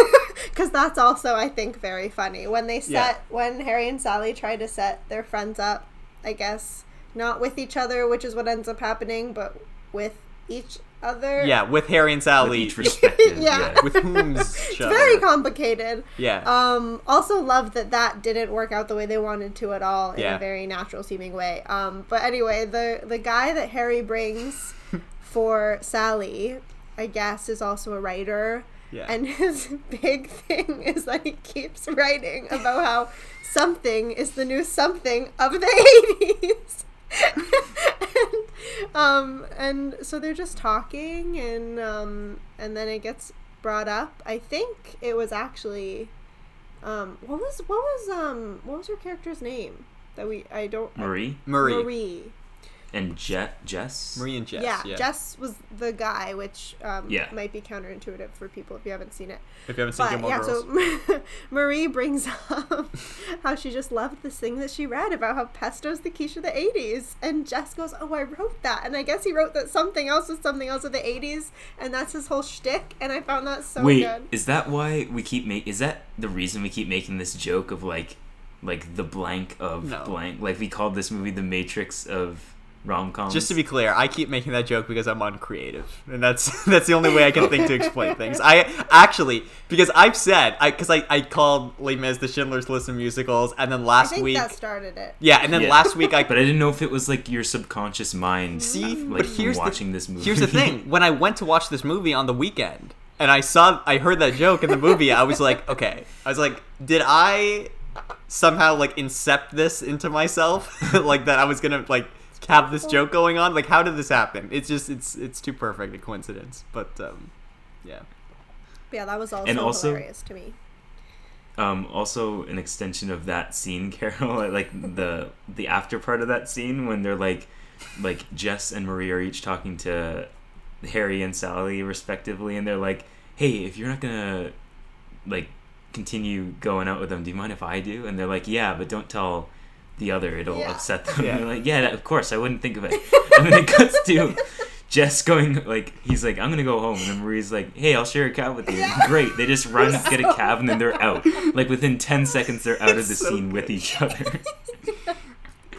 Because that's also, I think, very funny. When they set, Yeah. when Harry and Sally try to set their friends up, I guess, not with each other, which is what ends up happening, but with each other. yeah, with Harry and with Sally, each respective. Yeah. yeah. with whom's It's very complicated. yeah, Um, also love that that didn't work out the way they wanted to at all in Yeah. a very natural seeming way. Um, but anyway, the the guy that Harry brings for Sally, I guess, is also a writer. Yeah. And his big thing is that he keeps writing about how something is the new something of the 80s. and, um, and so they're just talking, and um, and then it gets brought up. I think it was actually, um, what was what was um what was her character's name that we I don't Marie. Marie. Marie. And Je- Jess. Marie and Jess. yeah, Yeah, Jess was the guy, which um, Yeah. might be counterintuitive for people if you haven't seen it. If you haven't seen But Gilmore yeah, Girls. so Marie brings up how she just loved this thing that she read about how pesto's the quiche of the 80s. And Jess goes, Oh, I wrote that. And I guess he wrote that something else was something else of the 80s. And that's his whole shtick. And I found that so Wait, good. is that why we keep make? Is that the reason we keep making this joke of like, like the blank of No. blank? Like we called this movie the Matrix of rom coms. Just to be clear, I keep making that joke because I'm uncreative, and that's that's the only way I can think to explain things. I actually because I've said I because I, I called Les Mis the Schindler's List of musicals, and then I last think week that started it. yeah, and then Yeah. last week I but I didn't know if it was like your subconscious mind. See, like but from here's the- this movie. Here's the thing: when I went to watch this movie on the weekend, and I saw, I heard that joke in the movie, I was like, okay, I was like, did I somehow like incept this into myself, like that I was gonna like have this joke going on? Like, how did this happen? It's just, it's, it's too perfect a coincidence. But um, yeah, yeah, that was also, And also- hilarious to me. Um, also, an extension of that scene, Carol, like the the after part of that scene when they're like, like Jess and Marie are each talking to Harry and Sally respectively, and they're like, "Hey, if you're not gonna like continue going out with them, do you mind if I do?" And they're like, "Yeah, but don't tell the other; it'll Yeah. upset them." Yeah. They're like, "Yeah, that- of course, I wouldn't think of it." And then it cuts to Jess going like he's like, I'm gonna go home, and then Marie's like, Hey, I'll share a cab with you. Yeah. Great. They just run, get a cab, and then they're out. Like within ten seconds, they're out of the so scene with each other.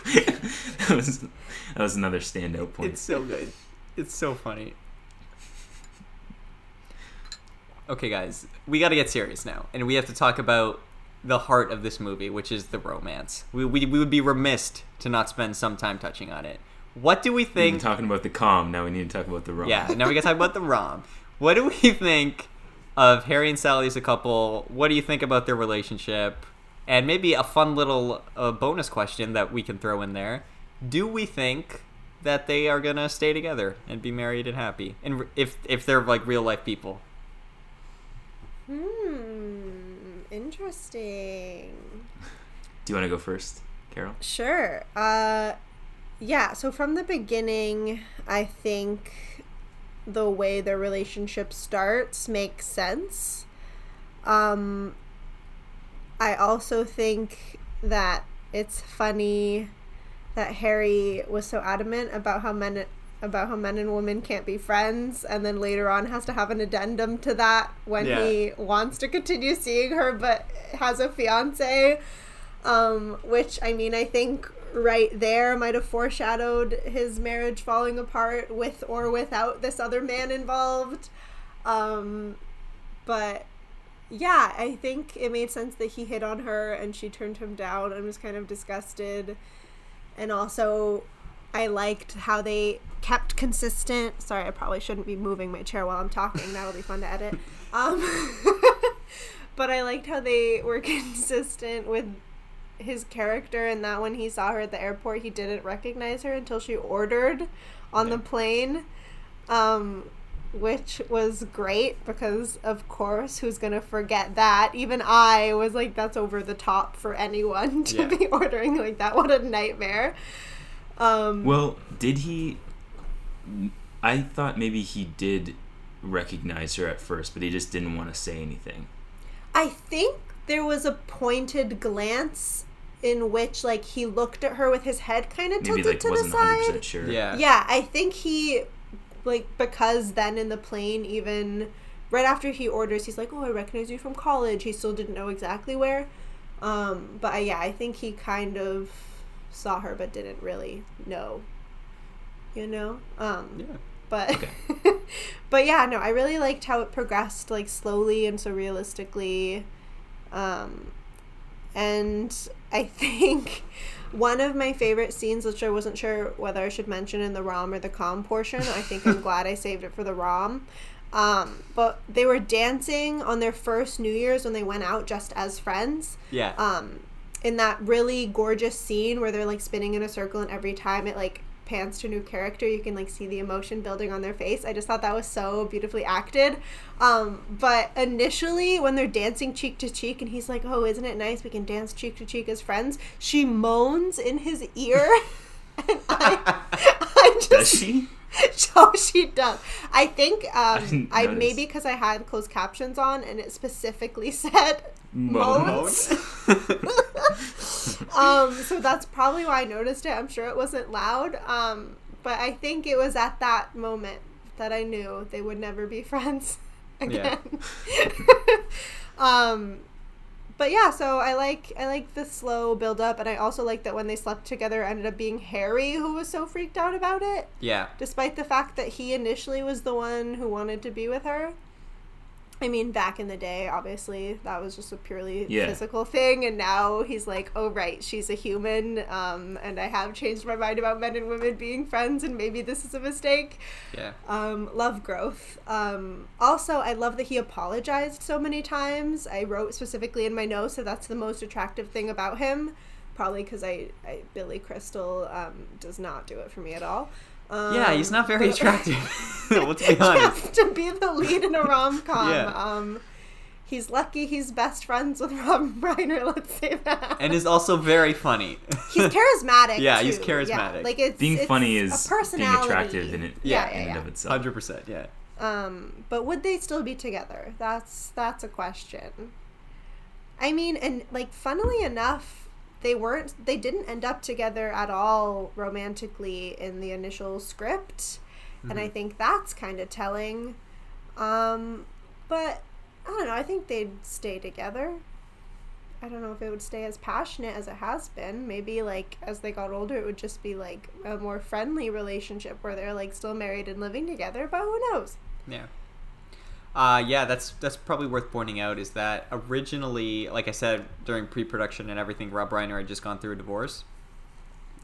that was that was another standout point. it's so good. It's so funny. Okay, guys, we got to get serious now, and we have to talk about the heart of this movie, which is the romance. We, we, we would be remiss to not spend some time touching on it. What do we We've been think? talking about the com. Now we need to talk about the rom. Yeah, now we got to talk about the rom. What do we think of Harry and Sally as a couple? What do you think about their relationship? And maybe a fun little uh, bonus question that we can throw in there. Do we think that they are gonna stay together and be married and happy? And if if they're like real life people, Hmm, interesting. Do you want to go first, Carol? Sure. Uh, yeah. So from the beginning, I think the way their relationship starts makes sense. Um, I also think that it's funny that Harry was so adamant about how men about how men and women can't be friends, and then later on has to have an addendum to that when Yeah. he wants to continue seeing her but has a fiance. Um, which I mean, I think right there might have foreshadowed his marriage falling apart with or without this other man involved. Um, but yeah, I think it made sense that he hit on her and she turned him down and was kind of disgusted. And also, I liked how they kept consistent. Sorry, I probably shouldn't be moving my chair while I'm talking. That'll be fun to edit. Um, but I liked how they were consistent with his character and that when he saw her at the airport, he didn't recognize her until she ordered on the plane. Um, which was great because of course who's gonna forget that even i was like that's over the top for anyone to Yeah. be ordering like that what a nightmare um Well, did he? I thought maybe he did recognize her at first, but he just didn't want to say anything. i think there was a pointed glance in which like he looked at her with his head kind of Maybe tilted like to the wasn't one hundred side percent sure. yeah, yeah i think he like because then in the plane even right after he orders he's like oh i recognize you from college he still didn't know exactly where um but yeah i think he kind of saw her but didn't really know you know um yeah. but Okay. but yeah no i really liked how it progressed like slowly and so realistically um and i think one of my favorite scenes which i wasn't sure whether i should mention in the rom or the com portion i think i'm glad i saved it for the rom um, but they were dancing on their first new year's when they went out just as friends yeah. um in that really gorgeous scene where they're like spinning in a circle and every time it like pans to a new character you can like see the emotion building on their face i just thought that was so beautifully acted um but initially when they're dancing cheek to cheek and he's like oh isn't it nice we can dance cheek to cheek as friends she moans in his ear And I, I just Does she? so she does. I think um, didn't I, maybe because I had closed captions on and it specifically said Moans. moans. um, so that's probably why I noticed it. I'm sure it wasn't loud. Um, but I think it was at that moment that I knew they would never be friends Yeah. again. um, but yeah, so I like I like the slow build up, and I also like that when they slept together, it ended up being Harry who was so freaked out about it yeah. despite the fact that he initially was the one who wanted to be with her. I mean, back in the day, obviously, that was just a purely Yeah. physical thing, and now he's like, oh, right, she's a human, um, and I have changed my mind about men and women being friends, and maybe this is a mistake. Yeah. Um, love growth. Um, also, I love that he apologized so many times. I wrote specifically in my notes that that's the most attractive thing about him. Probably because I, I Billy Crystal um, does not do it for me at all. Um, Yeah, he's not very attractive. Let's be honest. Just to be the lead in a rom com. Yeah. Um, he's lucky he's best friends with Rob Reiner. Let's say that. And is also very funny. he's charismatic. Yeah, he's too. charismatic. Like it's Being it's funny a is being attractive in it Yeah, in yeah, and of itself. Hundred percent. Yeah. Um, but would they still be together? That's that's a question. I mean, and like funnily enough, they weren't they didn't end up together at all romantically in the initial script. And I think that's kind of telling. Um, but I don't know, I think they'd stay together. I don't know if it would stay as passionate as it has been. Maybe like as they got older, it would just be like a more friendly relationship where they're like still married and living together. But who knows? Yeah. Uh, yeah, that's that's probably worth pointing out is that originally, like I said, during pre-production and everything, Rob Reiner had just gone through a divorce,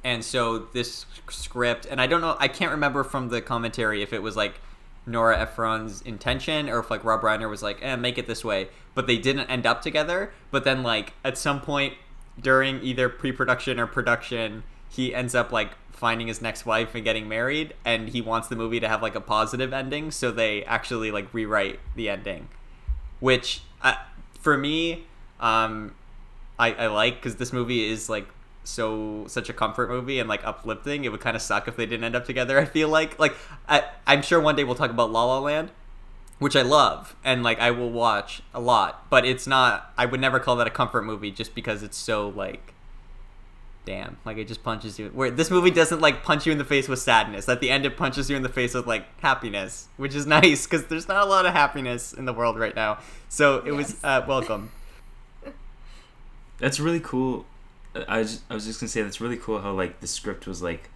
and so this script, and I don't know, I can't remember from the commentary if it was like Nora Ephron's intention or if like Rob Reiner was like, eh, make it this way, but they didn't end up together. But then like at some point during either pre-production or production, he ends up like finding his next wife and getting married and he wants the movie to have like a positive ending so they actually like rewrite the ending. Which uh, for me um i, I like because this movie is like so such a comfort movie and like uplifting. It would kind of suck if they didn't end up together i feel like. Like I, i'm sure one day we'll talk about la la land which i love and like i will watch a lot but it's not i would never call that a comfort movie just because it's so like damn like it just punches you. Where this movie doesn't like punch you in the face with sadness. At the end it punches you in the face with like happiness which is nice because there's not a lot of happiness in the world right now. So it was uh, welcome. That's really cool. I was, I was just gonna say that's really cool how like the script was like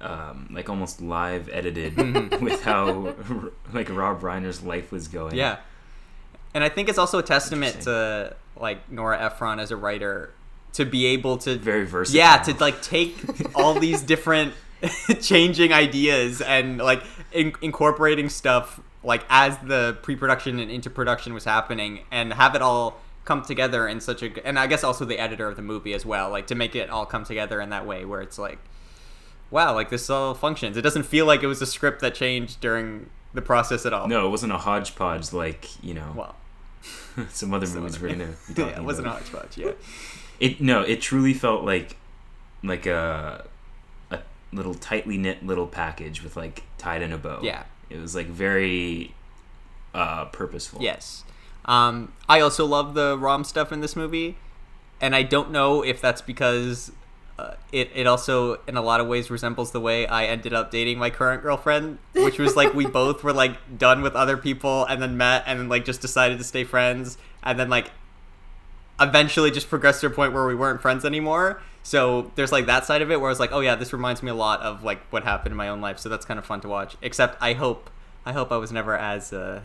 um, like almost live edited Mhm. with how like Rob Reiner's life was going. yeah. And i think it's also a testament to like nora ephron as a writer to be able to very versatile. yeah to like take all these different changing ideas and like in- incorporating stuff like as the pre-production and into production was happening and have it all come together in such a and i guess also the editor of the movie as well like to make it all come together in that way where it's like wow like this all functions. It doesn't feel like it was a script that changed during the process at all. No, it wasn't a hodgepodge like you know well. some other some movies other- we're be talking yeah, it wasn't a hodgepodge yeah It no, it truly felt like like a a little tightly knit little package with like tied in a bow. yeah It was like very uh purposeful. Yes. Um, I also love the ROM stuff in this movie, and I don't know if that's because uh, it it also in a lot of ways resembles the way I ended up dating my current girlfriend, which was like we both were like done with other people and then met and then like just decided to stay friends and then like eventually just progressed to a point where we weren't friends anymore. So there's like that side of it where I was like, oh yeah, this reminds me a lot of like what happened in my own life. So that's kind of fun to watch. Except I hope I hope I was never as uh,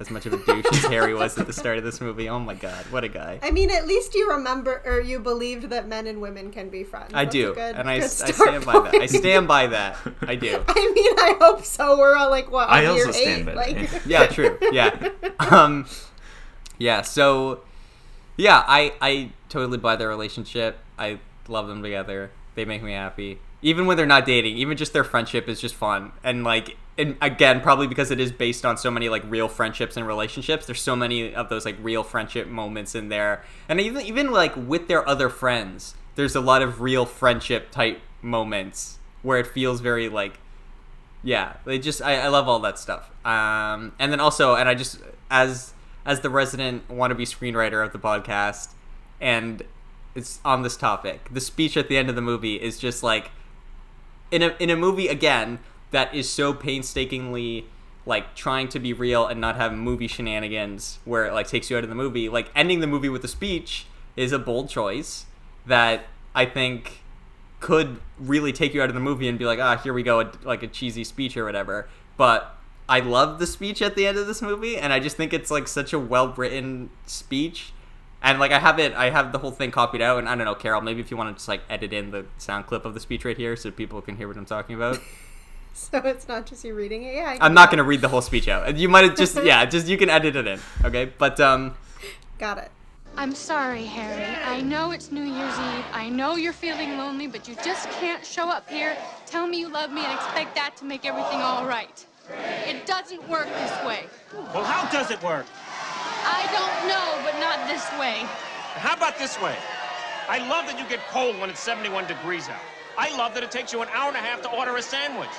as much of a douche as Harry was at the start of this movie. Oh my god, what a guy! I mean, at least you remember or you believed that men and women can be friends. I That's do, good- and I, I start stand by that. I stand by that. I do. I mean, I hope so. We're all like what? I also stand eight? by that, Yeah, true. Yeah. Um, yeah. So, yeah, I I totally buy their relationship. I love them together. They make me happy. Even when they're not dating, even just their friendship is just fun. And like, and again, probably because it is based on so many like real friendships and relationships. There's so many of those like real friendship moments in there, and even even like with their other friends, there's a lot of real friendship type moments where it feels very like yeah they just I, I love all that stuff um and then also and i just as as the resident wannabe screenwriter of the podcast and it's on this topic. The speech at the end of the movie is just like in a in a movie again that is so painstakingly like trying to be real and not have movie shenanigans where it like takes you out of the movie. Like ending the movie with a speech is a bold choice that i think could really take you out of the movie and be like ah here we go like a cheesy speech or whatever. But i love the speech at the end of this movie and i just think it's like such a well written speech and like i have it i have the whole thing copied out and i don't know carol maybe if you want to just like edit in the sound clip of the speech right here so people can hear what i'm talking about So it's not just you reading it. Yeah. I I'm not gonna read the whole speech out. You might have just yeah, just you can edit it in, okay? But um, Got it. I'm sorry, Harry. I know it's New Year's Eve. I know you're feeling lonely, but you just can't show up here, tell me you love me, and expect that to make everything all right. It doesn't work this way. Well, how does it work? I don't know, but not this way. How about this way? I love that you get cold when it's 71 degrees out. I love that it takes you an hour and a half to order a sandwich.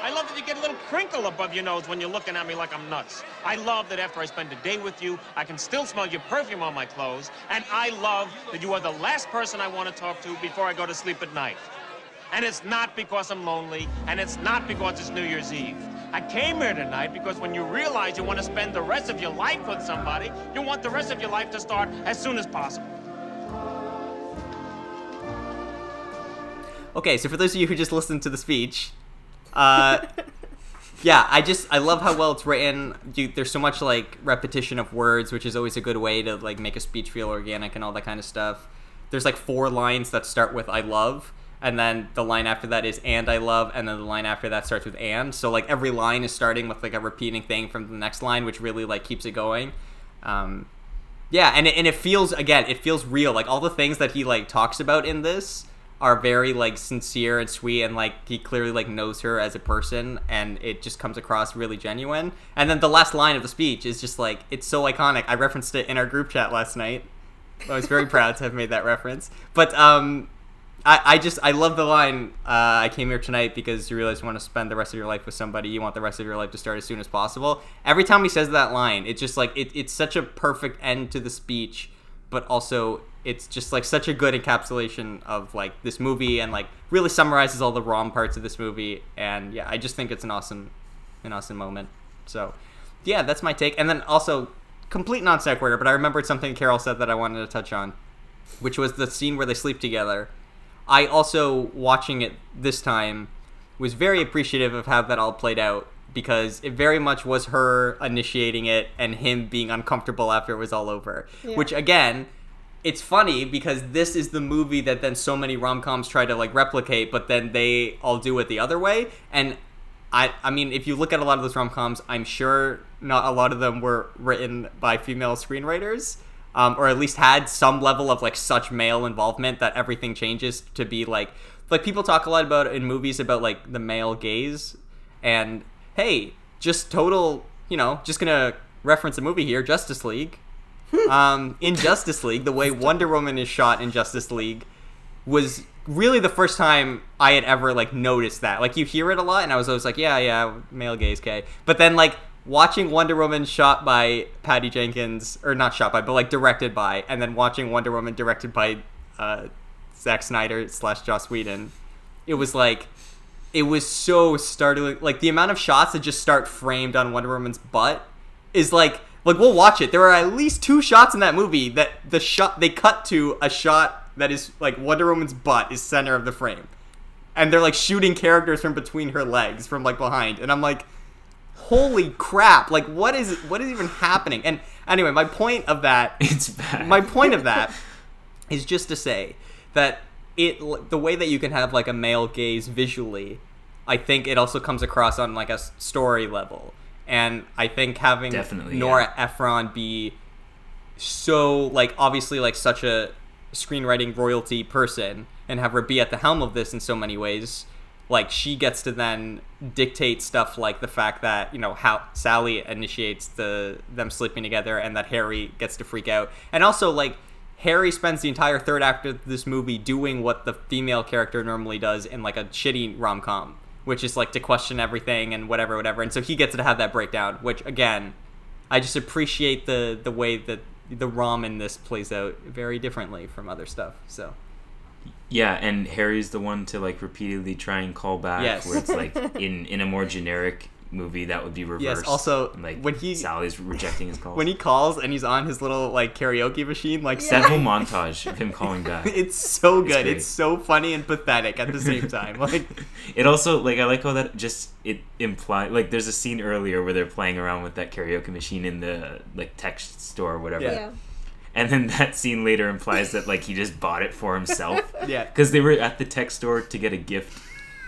I love that you get a little crinkle above your nose when you're looking at me like I'm nuts. I love that after I spend a day with you, I can still smell your perfume on my clothes. And I love that you are the last person I want to talk to before I go to sleep at night. And it's not because I'm lonely, and it's not because it's New Year's Eve. I came here tonight because when you realize you want to spend the rest of your life with somebody, you want the rest of your life to start as soon as possible. okay. So for those of you who just listened to the speech, uh, yeah, I just I love how well it's written. You, there's so much like repetition of words, which is always a good way to like make a speech feel organic and all that kind of stuff. There's like four lines that start with "I love." And then the line after that is "and I love," and then the line after that starts with "and." So like every line is starting with like a repeating thing from the next line, which really like keeps it going. Um, yeah, and it, and it feels again, it feels real. Like all the things that he like talks about in this are very like sincere and sweet, and like he clearly like knows her as a person, and it just comes across really genuine. And then the last line of the speech is just like it's so iconic. I referenced it in our group chat last night. I was very proud to have made that reference. But um, I, I just I love the line. Uh, I came here tonight because you realize you want to spend the rest of your life with somebody. You want the rest of your life to start as soon as possible. Every time he says that line, it's just like it, it's such a perfect end to the speech, but also it's just like such a good encapsulation of like this movie and like really summarizes all the rom parts of this movie. And yeah, I just think it's an awesome, an awesome moment. So yeah, that's my take. And then also complete non sequitur, but I remembered something Carol said that I wanted to touch on, which was the scene where they sleep together. I also watching it this time was very appreciative of how that all played out because it very much was her initiating it and him being uncomfortable after it was all over. Yeah. Which again, it's funny because this is the movie that then so many rom-coms try to like replicate, but then they all do it the other way. And I I mean, if you look at a lot of those rom-coms, I'm sure not a lot of them were written by female screenwriters. Um, or at least had some level of like such male involvement that everything changes to be like like people talk a lot about in movies about like the male gaze and hey just total you know just gonna reference a movie here justice league um, in justice league the way wonder woman is shot in justice league was really the first time I had ever like noticed that. Like you hear it a lot, and I was always like, yeah, yeah, male gaze, okay. But then like watching Wonder Woman shot by Patty Jenkins, or not shot by, but like directed by, and then watching Wonder Woman directed by uh, Zack Snyder slash Joss Whedon, it was like. It was so startling. Like the amount of shots that just start framed on Wonder Woman's butt is like like we'll watch it. There are at least two shots in that movie that the shot they cut to a shot that is like Wonder Woman's butt is center of the frame, and they're like shooting characters from between her legs from like behind, and I'm like, holy crap! Like what is what is even happening? And anyway, my point of that It's bad. my point of that is just to say that it the way that you can have like a male gaze visually i think it also comes across on like a story level and i think having Definitely, nora ephron be so like obviously like such a screenwriting royalty person and have her be at the helm of this in so many ways like she gets to then dictate stuff like the fact that you know how Sally initiates the them sleeping together and that Harry gets to freak out and also like Harry spends the entire third act of this movie doing what the female character normally does in like a shitty rom com, which is like to question everything and whatever, whatever. And so he gets to have that breakdown, which again, I just appreciate the the way that the rom in this plays out very differently from other stuff. So Yeah, and Harry's the one to like repeatedly try and call back. Yes. Where it's like in in a more generic movie that would be reversed. Yes. also, like when he- Sally's rejecting his calls. when he calls and he's on his little like karaoke machine, like that whole montage of him calling back. it's so good. great. It's so funny and pathetic at the same time. Like It also like I like how that just it imply like there's a scene earlier where they're playing around with that karaoke machine in the like text store or whatever. Yeah. Yeah. And then that scene later implies that like he just bought it for himself. yeah. Because they were at the tech store to get a gift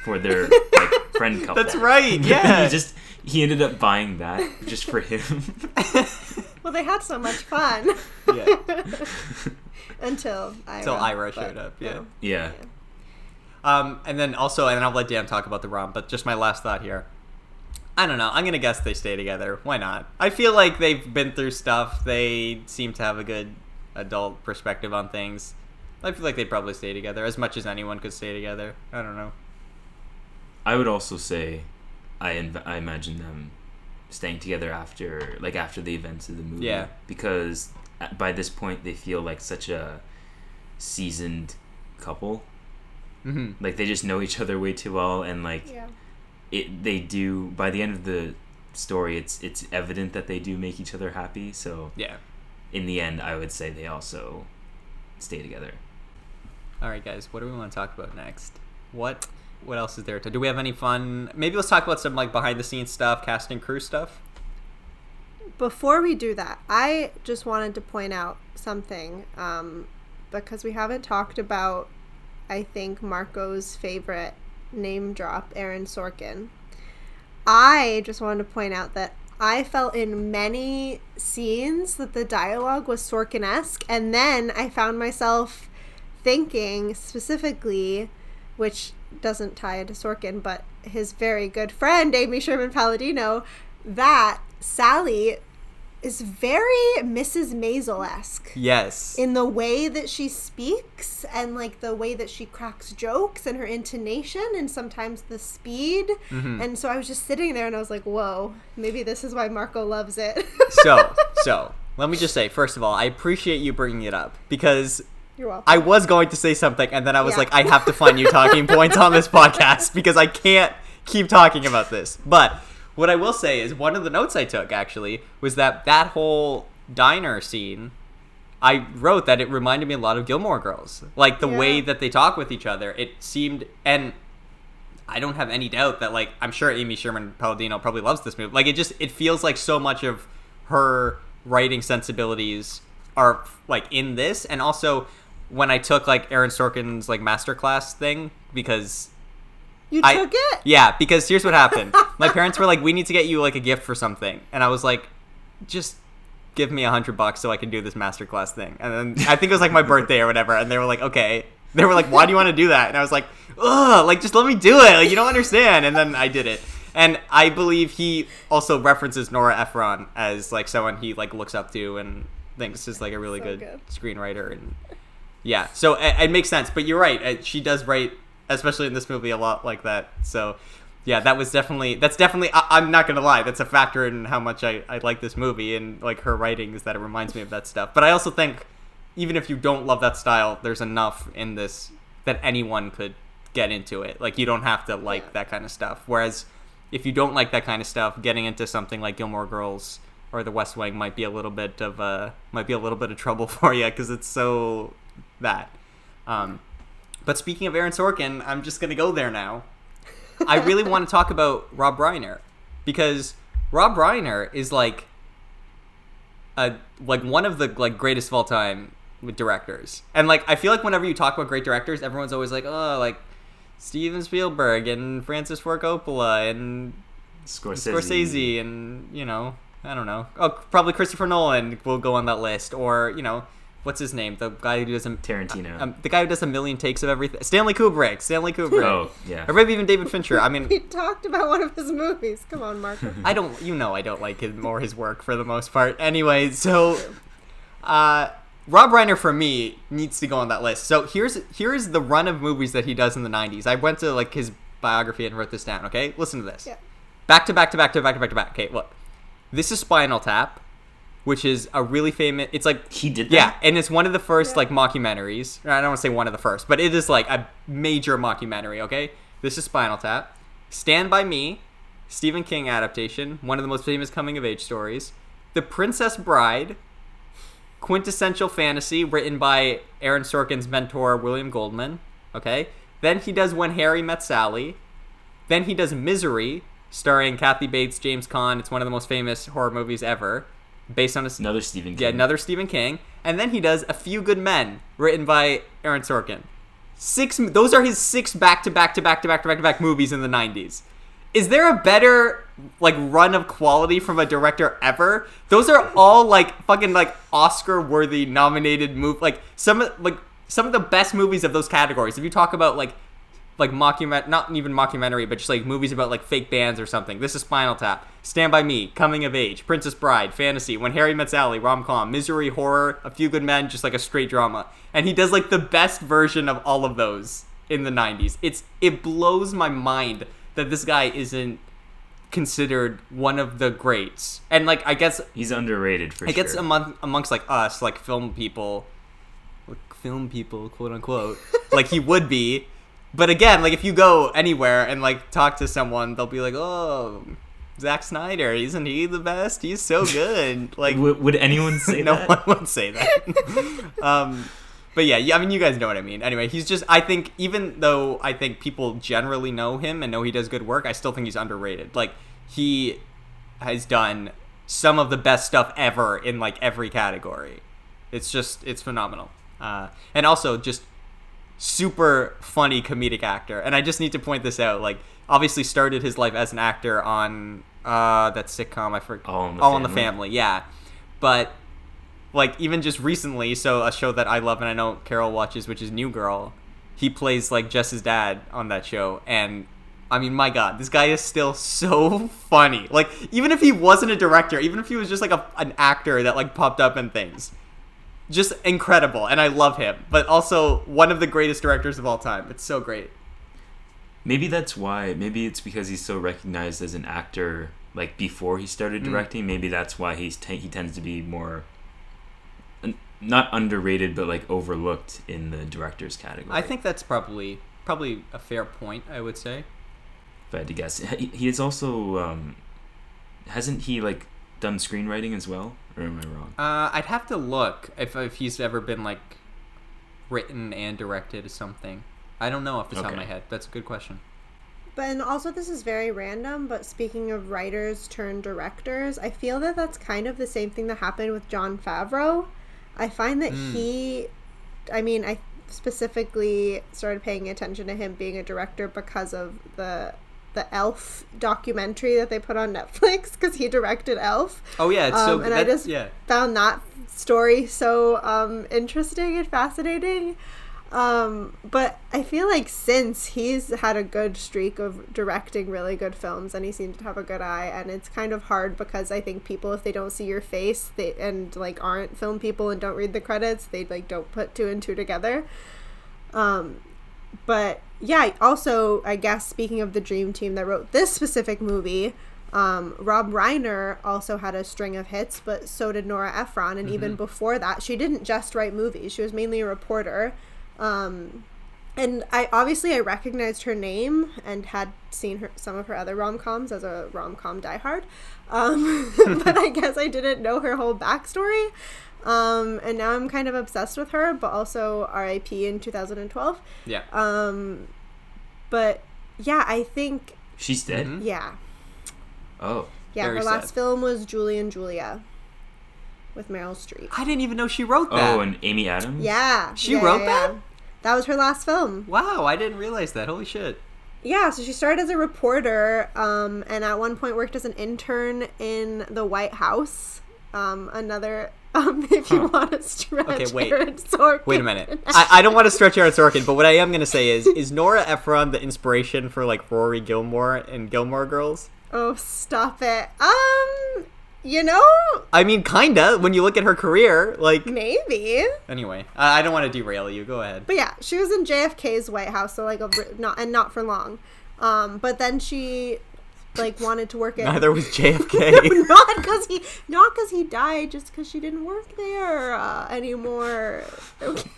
for their like friend couple. That's right. Yeah. he just he ended up buying that just for him. Well, they had so much fun. Yeah. Until Ira. Until Ira but showed up, yeah. no. yeah. Um, and then also, and I'll let Dan talk about the rom, but just my last thought here. I don't know. I'm gonna guess they stay together. Why not? I feel like they've been through stuff. They seem to have a good adult perspective on things. I feel like they'd probably stay together as much as anyone could stay together. I don't know. I would also say I inv- I imagine them staying together after like after the events of the movie. Yeah. Because at- by this point they feel like such a seasoned couple. hmm Like they just know each other way too well and like Yeah. It they do by the end of the story it's it's evident that they do make each other happy. So Yeah. in the end I would say they also stay together. All right, guys. What do we want to talk about next? What What else is there to? Do we have any fun? Maybe let's talk about some like behind the scenes stuff, cast and crew stuff. Before we do that, I just wanted to point out something um, because we haven't talked about, I think, Marco's favorite name drop, Aaron Sorkin. I just wanted to point out that I felt in many scenes that the dialogue was Sorkin esque, and then I found myself thinking specifically, which doesn't tie into Sorkin, but his very good friend, Amy Sherman Palladino, that Sally is very Mrs. Maisel esque Yes. in the way that she speaks and like the way that she cracks jokes and her intonation and sometimes the speed. Mm-hmm. And so I was just sitting there and I was like, whoa, maybe this is why Marco loves it. so so let me just say first of all, I appreciate you bringing it up because You're. I was going to say something and then I was Yeah. like, I have to find you talking points on this podcast because I can't keep talking about this. But what I will say is one of the notes I took actually was that that whole diner scene. I wrote that it reminded me a lot of Gilmore Girls, like the way that they talk with each other. It seemed, and I don't have any doubt that like I'm sure Amy Sherman Palladino probably loves this movie. Like it just it feels like so much of her writing sensibilities are like in this, and also when I took like Aaron Sorkin's like masterclass thing because you I- took it? yeah, because here's what happened. My parents were like, "We need to get you like a gift for something," and I was like, "Just give me a hundred bucks so I can do this masterclass thing." And then I think it was like my birthday or whatever, and they were like, "Okay." They were like, "Why do you want to do that?" And I was like, "Ugh, like just let me do it. Like you don't understand." And then I did it. And I believe he also references Nora Ephron as like someone he like looks up to and thinks is like a really So good, good. screenwriter and yeah, so it, it makes sense. But you're right. She does write, especially in this movie, a lot like that. So yeah, that was definitely that's definitely. I, I'm not gonna lie, that's a factor in how much I, I like this movie and like her writing is that it reminds me of that stuff. But I also think even if you don't love that style, there's enough in this that anyone could get into it. Like you don't have to like Yeah. that kind of stuff. Whereas if you don't like that kind of stuff, getting into something like Gilmore Girls or The West Wing might be a little bit of uh might be a little bit of trouble for you because it's so that. Um, but speaking of Aaron Sorkin, I'm just gonna go there now. I really want to talk about Rob Reiner because Rob Reiner is like a like one of the like greatest of all time directors. And like I feel like whenever you talk about great directors, everyone's always like, "Oh, like Steven Spielberg and Francis Ford Coppola and Scorsese. Scorsese and you know I don't know. Oh, probably Christopher Nolan will go on that list, or you know what's his name, the guy who does a, Tarantino. um, the guy who does a million takes of everything. Stanley Kubrick. Stanley Kubrick. Oh, yeah. Or maybe even David Fincher. I mean, We talked about one of his movies. Come on, Marco. I don't. You know, I don't like him or his work for the most part. Anyway, so uh, Rob Reiner for me needs to go on that list. So here's here's the run of movies that he does in the 90s. I went to like his biography and wrote this down, okay? Listen to this. Yeah. Back to back to back to back to back to back. Okay, look. This is Spinal Tap, which is a really famous it's like He did That? Yeah, and it's one of the first Yeah. like mockumentaries. I don't want to say one of the first, but it is like a major mockumentary, okay? This is Spinal Tap. Stand by Me, Stephen King adaptation, one of the most famous coming of age stories. The Princess Bride, quintessential fantasy written by Aaron Sorkin's mentor William Goldman. Okay, then he does When Harry Met Sally. Then he does Misery, starring Kathy Bates, James Caan. It's one of the most famous horror movies ever, based on a Another Stephen King. yeah another Stephen King. And then he does A Few Good Men, written by Aaron Sorkin. Six. Those are his six back to back to back to back to back to back movies in the '90s. Is there a better like run of quality from a director ever? Those are all like fucking like Oscar worthy nominated move like some of like some of the best movies of those categories. If you talk about like like mockument not even mockumentary, but just like movies about like fake bands or something. This is Spinal Tap, Stand by Me, Coming of Age, Princess Bride, Fantasy, When Harry Met Sally, rom com, Misery, Horror, A Few Good Men, just like a straight drama. And he does like the best version of all of those in the '90s. It's it blows my mind that this guy isn't considered one of the greats. And like I guess He's underrated for I sure. guess among amongst like us, like film people, like film people, quote unquote, like he would be. But again, like if you go anywhere and like talk to someone, they'll be like, "Oh, Zack Snyder, isn't he the best? He's so good." Like would, would anyone say no that? one would say that. um, but yeah, yeah, I mean, you guys know what I mean. Anyway, he's just. I think even though I think people generally know him and know he does good work, I still think he's underrated. Like he has done some of the best stuff ever in like every category. It's just it's phenomenal. Uh, and also just super funny comedic actor. And I just need to point this out. Like obviously started his life as an actor on uh that sitcom I forget All in the All in the Family. Family, yeah. But like even just recently, so a show that I love and I know Carol watches, which is New Girl, he plays like Jess's dad on that show and I mean, my God, this guy is still so funny. Like, even if he wasn't a director, even if he was just like a, an actor that like popped up in things, just incredible. And I love him. But also one of the greatest directors of all time. It's so great. Maybe that's why. Maybe it's because he's so recognized as an actor. Like before he Mm. started directing, maybe that's why he's t- he tends to be more not underrated, but like overlooked in the directors category. I think that's probably probably a fair point. I would say. if I had to guess, he, he is also um, hasn't he like done screenwriting as well, or am I wrong? Uh, I'd have to look if if he's ever been like written and directed something. I don't know off the top of my head. That's a good question. But and also this is very random, but speaking of writers turned directors, I feel that that's kind of the same thing that happened with Jon Favreau. I find that he I mean, I specifically started paying attention to him being a director because of the the Elf documentary that they put on Netflix because he directed Elf. Oh yeah, it's so Um, good. and I just yeah. found that story so um, interesting and fascinating. Um, but I feel like since he's had a good streak of directing really good films and he seems to have a good eye and it's kind of hard because I think people if they don't see your face they and like aren't film people and don't read the credits they like don't put two and two together. Um, but yeah, also I guess speaking of the dream team that wrote this specific movie, um, Rob Reiner also had a string of hits, but so did Nora Ephron. And even before that, she didn't just write movies; she was mainly a reporter. Um, and I obviously I recognized her name and had seen her some of her other rom coms as a rom com diehard, um, but I guess I didn't know her whole backstory. Um, and now I'm kind of obsessed with her, but also R.I.P. in 2012. Yeah. Um, but yeah, I think She's dead. Mhm. yeah, Oh, yeah. Very her last film was Julie and Julia with Meryl Streep. I didn't even know she wrote that. oh, and Amy Adams. Yeah, She yeah, wrote yeah, that? yeah. That was her last film. Wow, I didn't realize that. Holy shit. Yeah, so she started as a reporter, um, and at one point worked as an intern in the White House. Um, another, um, if you want to stretch Okay, wait. Aaron Sorkin. Wait a minute. I, I don't want to stretch Aaron Sorkin, but what I am going to say is is Nora Ephron the inspiration for like Rory Gilmore and Gilmore Girls? Oh, stop it. Um, You know, I mean, kinda. When you look at her career, like. maybe. Anyway, I, I don't want to derail you. Go ahead. But yeah, she was in JFK's White House, so like a not and not for long. Um, but then she like wanted to work at Neither was JFK. not because he not because he died, just because she didn't work there uh, anymore. Okay.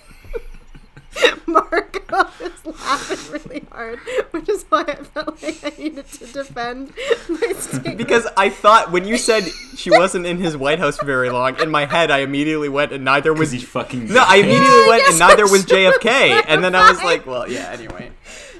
Marco is laughing really hard, which is why I felt like I needed to defend my statement. because I thought when you said she wasn't in his White House very long, in my head I immediately went and neither was. He fucking. No, I immediately I went and neither was JFK, and then I was like, well, yeah. Anyway,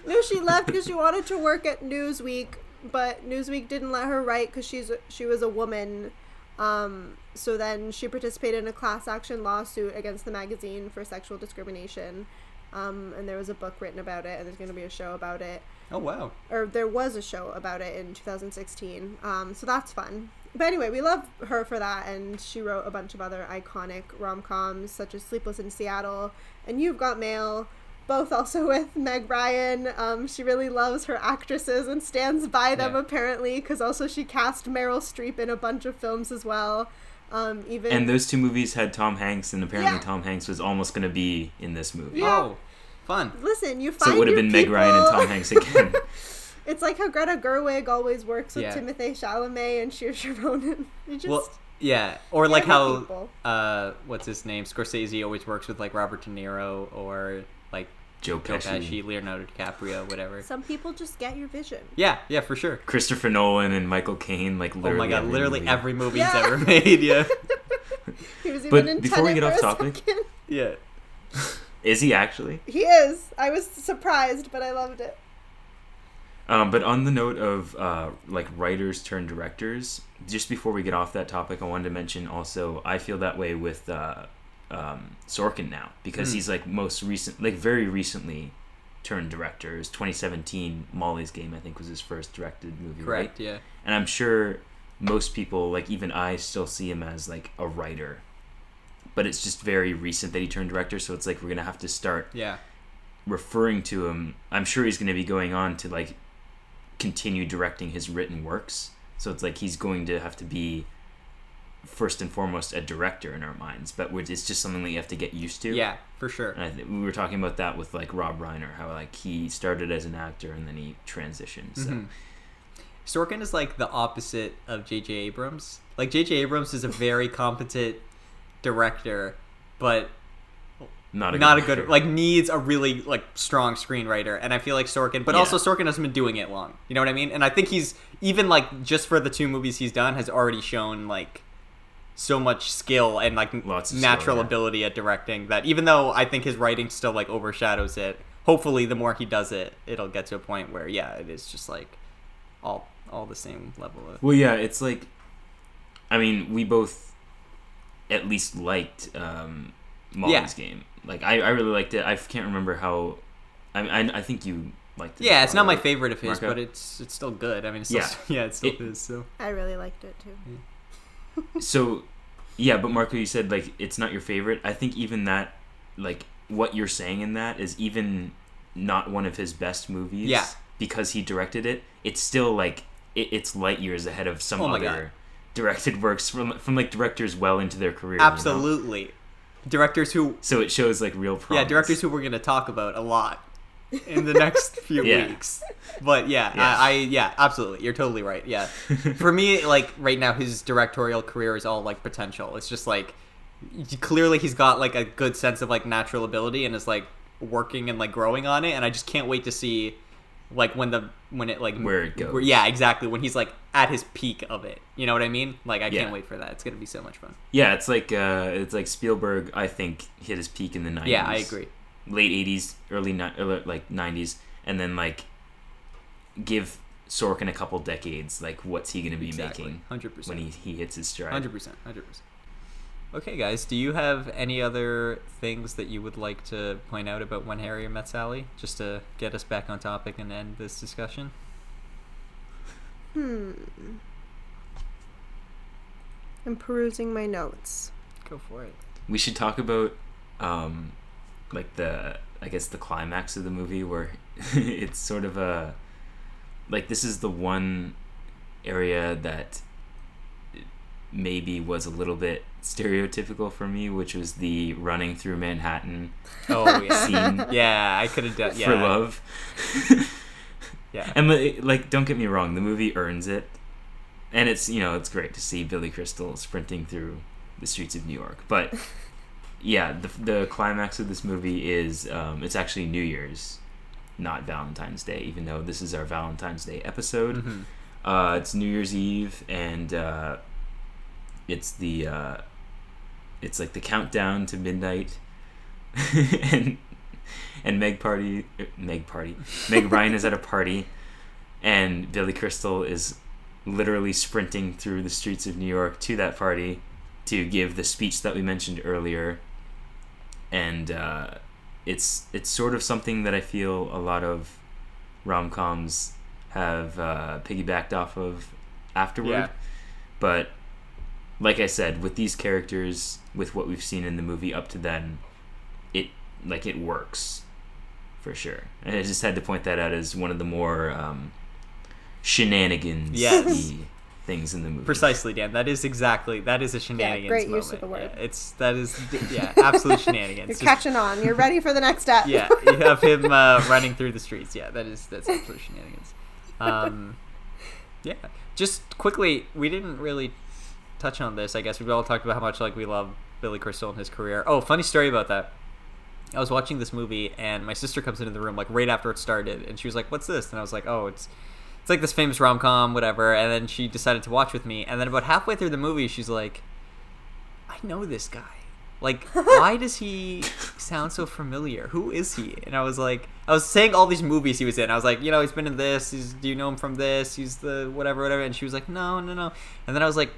No, she left because she wanted to work at Newsweek, but Newsweek didn't let her write because she's she was a woman. Um, so then she participated in a class action lawsuit against the magazine for sexual discrimination. Um, and there was a book written about it, and there's going to be a show about it. oh wow. Or there was a show about it in 2016. Um, so that's fun. But anyway, we love her for that, and she wrote a bunch of other iconic rom coms such as Sleepless in Seattle and You've Got Mail, both also with Meg Ryan. Um, she really loves her actresses and stands by them Yeah. apparently, because also she cast Meryl Streep in a bunch of films as well. Um, even And those two movies had Tom Hanks, and apparently Yeah. Tom Hanks was almost going to be in this movie. Yeah. Oh, fun. listen, you find So it would have your been Meg Ryan and Tom Hanks again. It's like how Greta Gerwig always works with Yeah. Timothée Chalamet and Saoirse Ronan. You just Well, yeah, or like how uh, what's his name? Scorsese always works with like Robert De Niro or like Joe Joe Pesci. Pesci, Leonardo DiCaprio, whatever. some people just get your vision. Yeah, yeah, for sure. Christopher Nolan and Michael Caine, like Oh literally. my god, every literally movie. every movie Yeah. he's ever made. Yeah, He was even But in before we get off topic- second. yeah. Is he actually? He is. I was surprised, but I loved it. Um, but on the note of uh, like writers turned directors, just before we get off that topic, I wanted to mention also I feel that way with uh, um, Sorkin now because Hmm. he's like most recent, like very recently turned director. It was 2017 Molly's Game, I think, was his first directed movie, right? Correct. Yeah. And I'm sure most people, like even I, still see him as like a writer. But it's just very recent that he turned director, so it's like we're gonna have to start Yeah. referring to him. I'm sure he's gonna be going on to like continue directing his written works. So it's like he's going to have to be first and foremost a director in our minds. But it's just something that you have to get used to. Yeah, for sure. And I th- we were talking about that with like Rob Reiner, how like he started as an actor and then he transitioned. So Mhm. Sorkin is like the opposite of J.J. Abrams. Like J.J. Abrams is a very competent director, but not a not a good, good like needs a really like strong screenwriter. And I feel like Sorkin, but Yeah. also Sorkin hasn't been doing it long. You know what I mean? And I think he's even like just for the two movies he's done has already shown like so much skill and like Lots natural skill, yeah. ability at directing that even though I think his writing still like overshadows it, hopefully the more he does it, it'll get to a point where yeah, it is just like all all the same level of Well, yeah, it's like, I mean, we both at least liked um, Molly's Yeah. game. Like, I, I really liked it. I can't remember how. I, I, I think you liked it. Yeah, it's not my favorite of his, Marco? but it's it's still good. I mean, it's still, Yeah. yeah, it still It- is. So I really liked it too. So, yeah, but Marco, you said like it's not your favorite. I think even that, like, what you're saying in that is even not one of his best movies. Yeah. Because he directed it, it's still like it, it's light years ahead of some Oh other God. directed works from from like directors well into their career. you know? absolutely, directors who So it shows like real promise. yeah, directors who we're gonna talk about a lot in the next few Yeah. weeks. But yeah, Yeah. I, I yeah, absolutely, you're totally right. Yeah, for me, like right now, his directorial career is all like potential. It's just like clearly he's got like a good sense of like natural ability and is like working and like growing on it. And I just can't wait to see like when the when it like Where it goes. yeah, exactly. When he's like at his peak of it. You know what I mean? Like I Yeah. can't wait for that. It's gonna be so much fun. Yeah, it's like uh, it's like Spielberg. I think hit his peak in the nineties. Yeah, I agree. Late eighties, early ni- like nineties, and then like give Sorkin a couple decades. Like, what's he gonna be Exactly. making Hundred percent. when he, he hits his stride? Hundred percent, hundred percent. Okay, guys, do you have any other things that you would like to point out about When Harry Met Sally, just to get us back on topic and end this discussion? Hmm. I'm perusing my notes. Go for it. We should talk about um, like the I guess the climax of the movie where it's sort of a like this is the one area that maybe was a little bit stereotypical for me, which was the running through Manhattan Oh yeah. scene Yeah, I could have done. Yeah. for love. Yeah. And like, don't get me wrong, the movie earns it, and it's you know it's great to see Billy Crystal sprinting through the streets of New York. But yeah, the the climax of this movie is um, it's actually New Year's, not Valentine's Day, even though this is our Valentine's Day episode. Mhm. Uh, it's New Year's Eve, and uh, it's the uh, it's like the countdown to midnight, and and Meg party Meg party Meg Ryan is at a party, and Billy Crystal is literally sprinting through the streets of New York to that party to give the speech that we mentioned earlier, and uh, it's it's sort of something that I feel a lot of rom coms have uh, piggybacked off of afterward. Yeah. But like I said, with these characters, with what we've seen in the movie up to then, it like it works for sure. And I just had to point that out as one of the more um, shenanigans Yes. Things in the movie. Precisely, Dan. That is exactly that is a shenanigans. great use of the word. Yeah, it's that is yeah, absolute shenanigans. You're Just- catching on. You're ready for the next step. yeah, you have him uh, running through the streets. Yeah, that is that's absolute shenanigans. Um, yeah, just quickly, we didn't really touch on this. I guess we've all talked about how much like we love Billy Crystal and his career. Oh, funny story about that. I was watching this movie and my sister comes into the room like right after it started and she was like, "What's this?" And I was like, "Oh, it's it's like this famous rom com, whatever." And then she decided to watch with me. And then about halfway through the movie, she's like, "I know this guy. Like, why does he sound so familiar? Who is he?" And I was like, I was saying all these movies he was in. I was like, you know, he's been in this. He's, do you know him from this? He's the whatever, whatever. And she was like, no, no, no. And then I was like,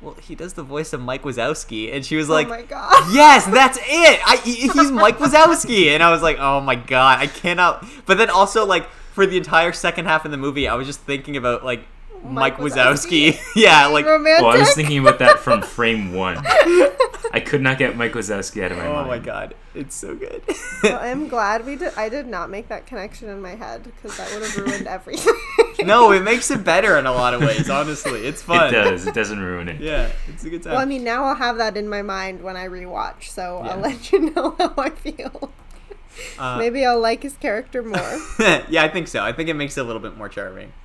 well, he does the voice of Mike Wazowski. And she was oh like, oh my god. yes, that's it. I, he's Mike Wazowski, and I was like, oh my god, I cannot. But then also like for the entire second half of the movie, I was just thinking about like Mike, Mike Wazowski. Wazowski. yeah, like Romantic. Well, I was thinking about that from frame one. I could not get Mike Wazowski out of my oh mind. Oh my god, it's so good. Well, I'm glad we did. I did not make that connection in my head because that would have ruined everything. no, it makes it better in a lot of ways. Honestly, it's fun. It does. It doesn't ruin it. Yeah, it's a good time. Well, I mean, now I'll have that in my mind when I rewatch, so Yeah. I'll let you know how I feel. Uh, Maybe I'll like his character more. yeah, I think so. I think it makes it a little bit more charming.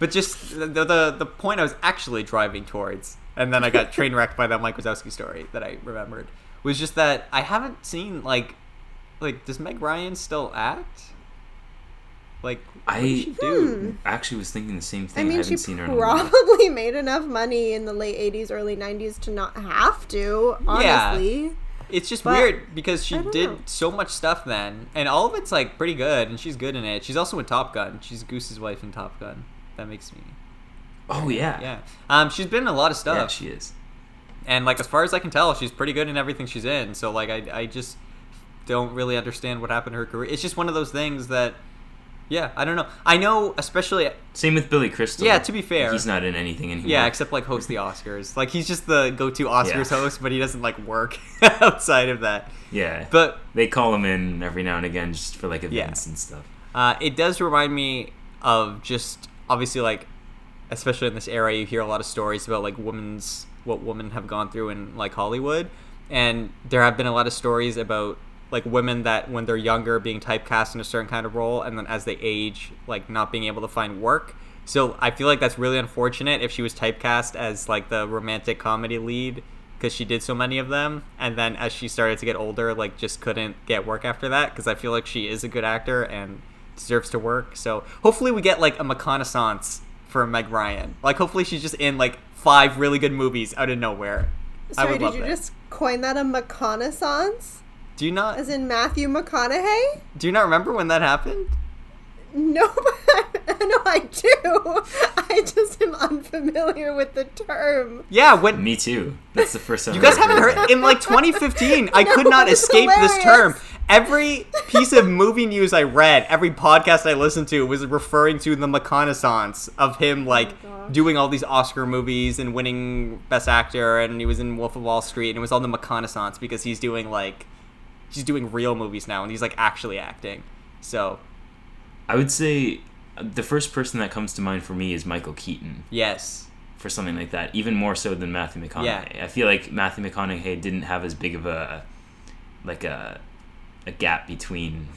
But just the, the the point I was actually driving towards, and then I got train wrecked by that Mike Wazowski story that I remembered, was just that I haven't seen like, like does Meg Ryan still act? Like, what I- she do? actually was thinking the same thing. I, mean, haven't she seen her in a while. probably made enough money in the late 80s, early 90s to not have to, Honestly, Yeah. Honestly. It's just But- weird because she did know. so much stuff then, and all of it's like pretty good, and she's good in it. She's also in Top Gun. She's Goose's wife in Top Gun. That makes me, Oh yeah. yeah. Um, she's been in a lot of stuff. Yeah, she is. and like as far as I can tell, she's pretty good in everything she's in. So like I I just don't really understand what happened to her career. It's just one of those things that yeah, I don't know. I know especially Same with Billy Crystal. Yeah, to be fair. he's not in anything anymore. yeah, except like host the Oscars. Like he's just the go-to Oscars Yeah. host, but he doesn't like work outside of that. yeah. But they call him in every now and again just for like events and stuff. Uh, it does remind me of just obviously like, especially in this era, you hear a lot of stories about like women's what women have gone through in like Hollywood, and there have been a lot of stories about like women that when they're younger being typecast in a certain kind of role, and then as they age, like not being able to find work. So I feel like that's really unfortunate if she was typecast as like the romantic comedy lead because she did so many of them and then as she started to get older like just couldn't get work after that because i feel like she is a good actor and deserves to work so hopefully we get like a reconnaissance for meg ryan like hopefully she's just in like five really good movies out of nowhere i Sorry, did you that just coin that a McConaissance? Do you not As in Matthew McConaughey? do you not remember when that happened No, but no, I do. I just am unfamiliar with the term. yeah when Me too. That's the first time. You guys haven't heard heard in like 2015. I could not it's escape this term. Every piece of movie news I read, every podcast I listened to was referring to the McConaissance of him oh like gosh. doing all these Oscar movies and winning Best Actor, and he was in Wolf of Wall Street, and it was all the McConaissance because he's doing like he's doing real movies now, and he's like actually acting. So I would say uh, the first person that comes to mind for me is Michael Keaton yes, for something like that, even more so than Matthew McConaughey. Yeah. I feel like Matthew McConaughey didn't have as big of a like a a gap between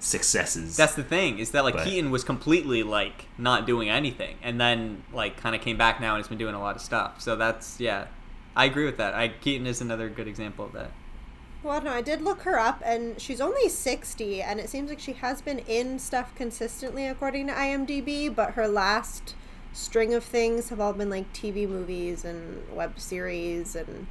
successes. That's the thing is that like But- Keaton was completely like not doing anything, and then like kind of came back now and has been doing a lot of stuff. So that's yeah, I agree with that. I Keaton is another good example of that. Well, no, I did look her up, and she's only 60, and it seems like she has been in stuff consistently according to IMDb, but her last string of things have all been like TV movies and web series, and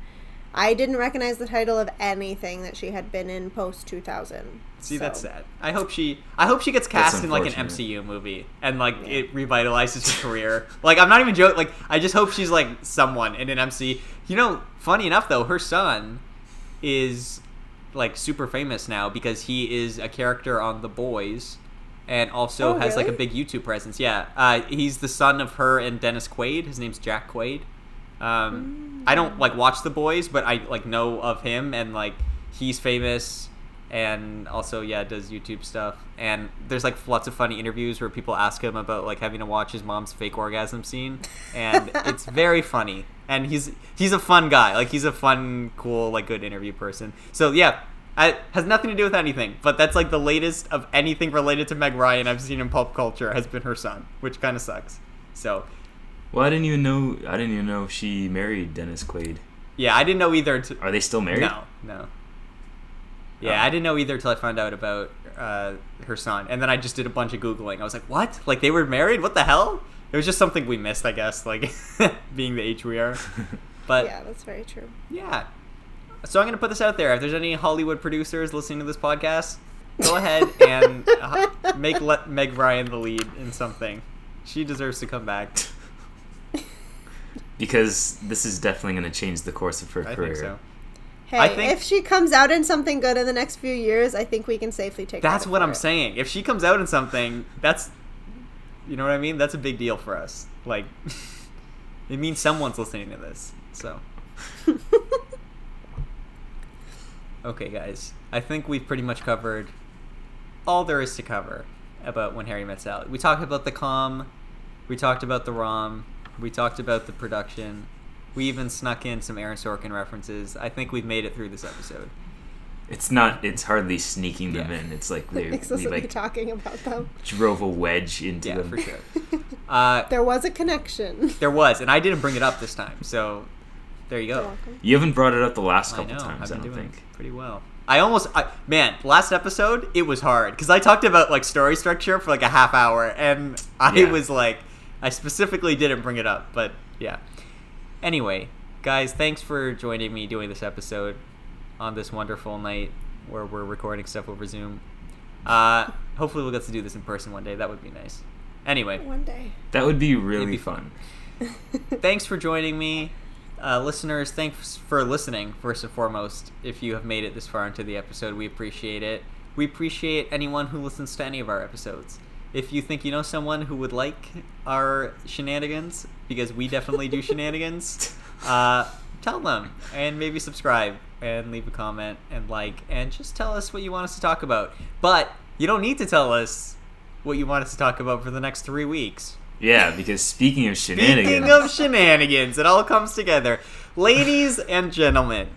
I didn't recognize the title of anything that she had been in post 2000. See, so- that's sad. I hope she. I hope she gets cast in like an. MCU movie and like it revitalizes her career. Like I'm not even joking. Like I just hope she's like someone in an MC. You know, funny enough though, her son is like super famous now because he is a character on The Boys and also Oh, has like a big YouTube presence. Yeah, uh, he's the son of her and Dennis Quaid. His name's Jack Quaid. Um, I don't like watch The Boys, but I like know of him and like he's famous and also yeah does YouTube stuff. And there's like lots of funny interviews where people ask him about like having to watch his mom's fake orgasm scene, and it's very funny. And he's he's a fun guy. Like he's a fun, cool, like good interview person. So yeah. it has nothing to do with anything, but that's like the latest of anything related to Meg Ryan I've seen in pop culture has been her son, which kind of sucks. So well, I didn't even know. I didn't even know she married Dennis Quaid. yeah, I didn't know either. To, Are they still married? No, no. Yeah, Oh. I didn't know either until I found out about uh, her son, and then I just did a bunch of googling. I was like, "What? Like they were married? What the hell?" It was just something we missed, I guess, like being the age we are. But yeah, that's very true. yeah. So I'm gonna put this out there. If there's any Hollywood producers listening to this podcast, go ahead and uh, make let Meg Ryan the lead in something. She deserves to come back. Because this is definitely going to change the course of her I career. think so. Hey, I think- if she comes out in something good in the next few years, I think we can safely take That's what I'm it. saying. If she comes out in something, that's you know what I mean? That's a big deal for us. Like it means someone's listening to this. So Okay, guys. I think we've pretty much covered all there is to cover about when Harry met Sally. We talked about the com, we talked about the ROM, we talked about the production. We even snuck in some Aaron Sorkin references. I think we've made it through this episode. It's not. It's hardly sneaking them Yeah. in. It's like they we Explicitly like talking about them. drove a wedge into Yeah, them. for sure. Uh, There was a connection. There was, and I didn't bring it up this time. So there you You're go. You haven't brought it up the last I couple know. times. I've I don't doing think. pretty well. I almost, I, man, last episode it was hard because I talked about like story structure for like a half hour, and I Yeah. was like, I specifically didn't bring it up, but yeah. Anyway, guys, thanks for joining me doing this episode on this wonderful night where we're recording stuff over Zoom. Uh, hopefully, we'll get to do this in person one day. That would be nice. Anyway, One day. That would be really be fun. thanks for joining me. Uh, listeners, thanks for listening, first and foremost. If you have made it this far into the episode, we appreciate it. We appreciate anyone who listens to any of our episodes. If you think you know someone who would like our shenanigans, because we definitely do shenanigans, uh, tell them and maybe subscribe and leave a comment and like and just tell us what you want us to talk about. But you don't need to tell us what you want us to talk about for the next three weeks. Yeah, because speaking of shenanigans, Speaking of shenanigans, it all comes together. Ladies and gentlemen,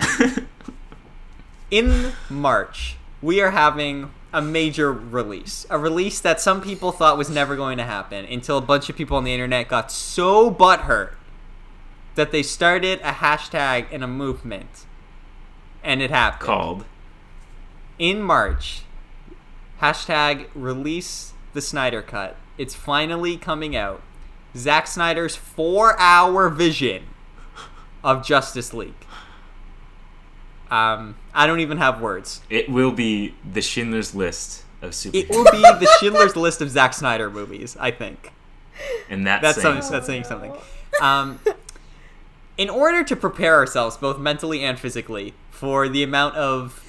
in March, we are having a major release. A release that some people thought was never going to happen until a bunch of people on the internet got so butthurt that they started a hashtag and a movement. And it happened called in March. Hashtag release the Snyder Cut. It's finally coming out. Zack Snyder's four hour vision of Justice League. Um, I don't even have words. it will be the Schindler's List of super. It will be the Schindler's List of Zack Snyder movies, I think. and that's, That's saying something, that's saying something. Um, in order to prepare ourselves, both mentally and physically, for the amount of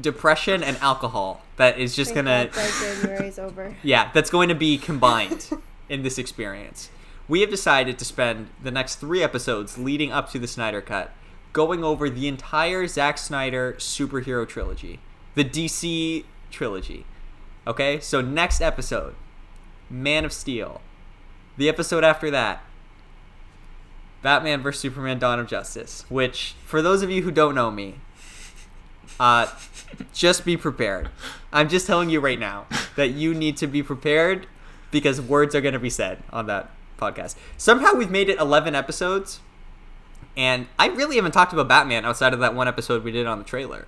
depression and alcohol that is just Thank gonna January's over. Yeah, that's going to be combined in this experience. We have decided to spend the next three episodes leading up to the Snyder Cut going over the entire Zack Snyder superhero trilogy, the DC trilogy. Okay, so next episode, Man of Steel. The episode after that, Batman vs Superman: Dawn of Justice. Which, for those of you who don't know me, uh, just be prepared. I'm just telling you right now that you need to be prepared because words are going to be said on that podcast. Somehow we've made it 11 episodes, and I really haven't talked about Batman outside of that one episode we did on the trailer.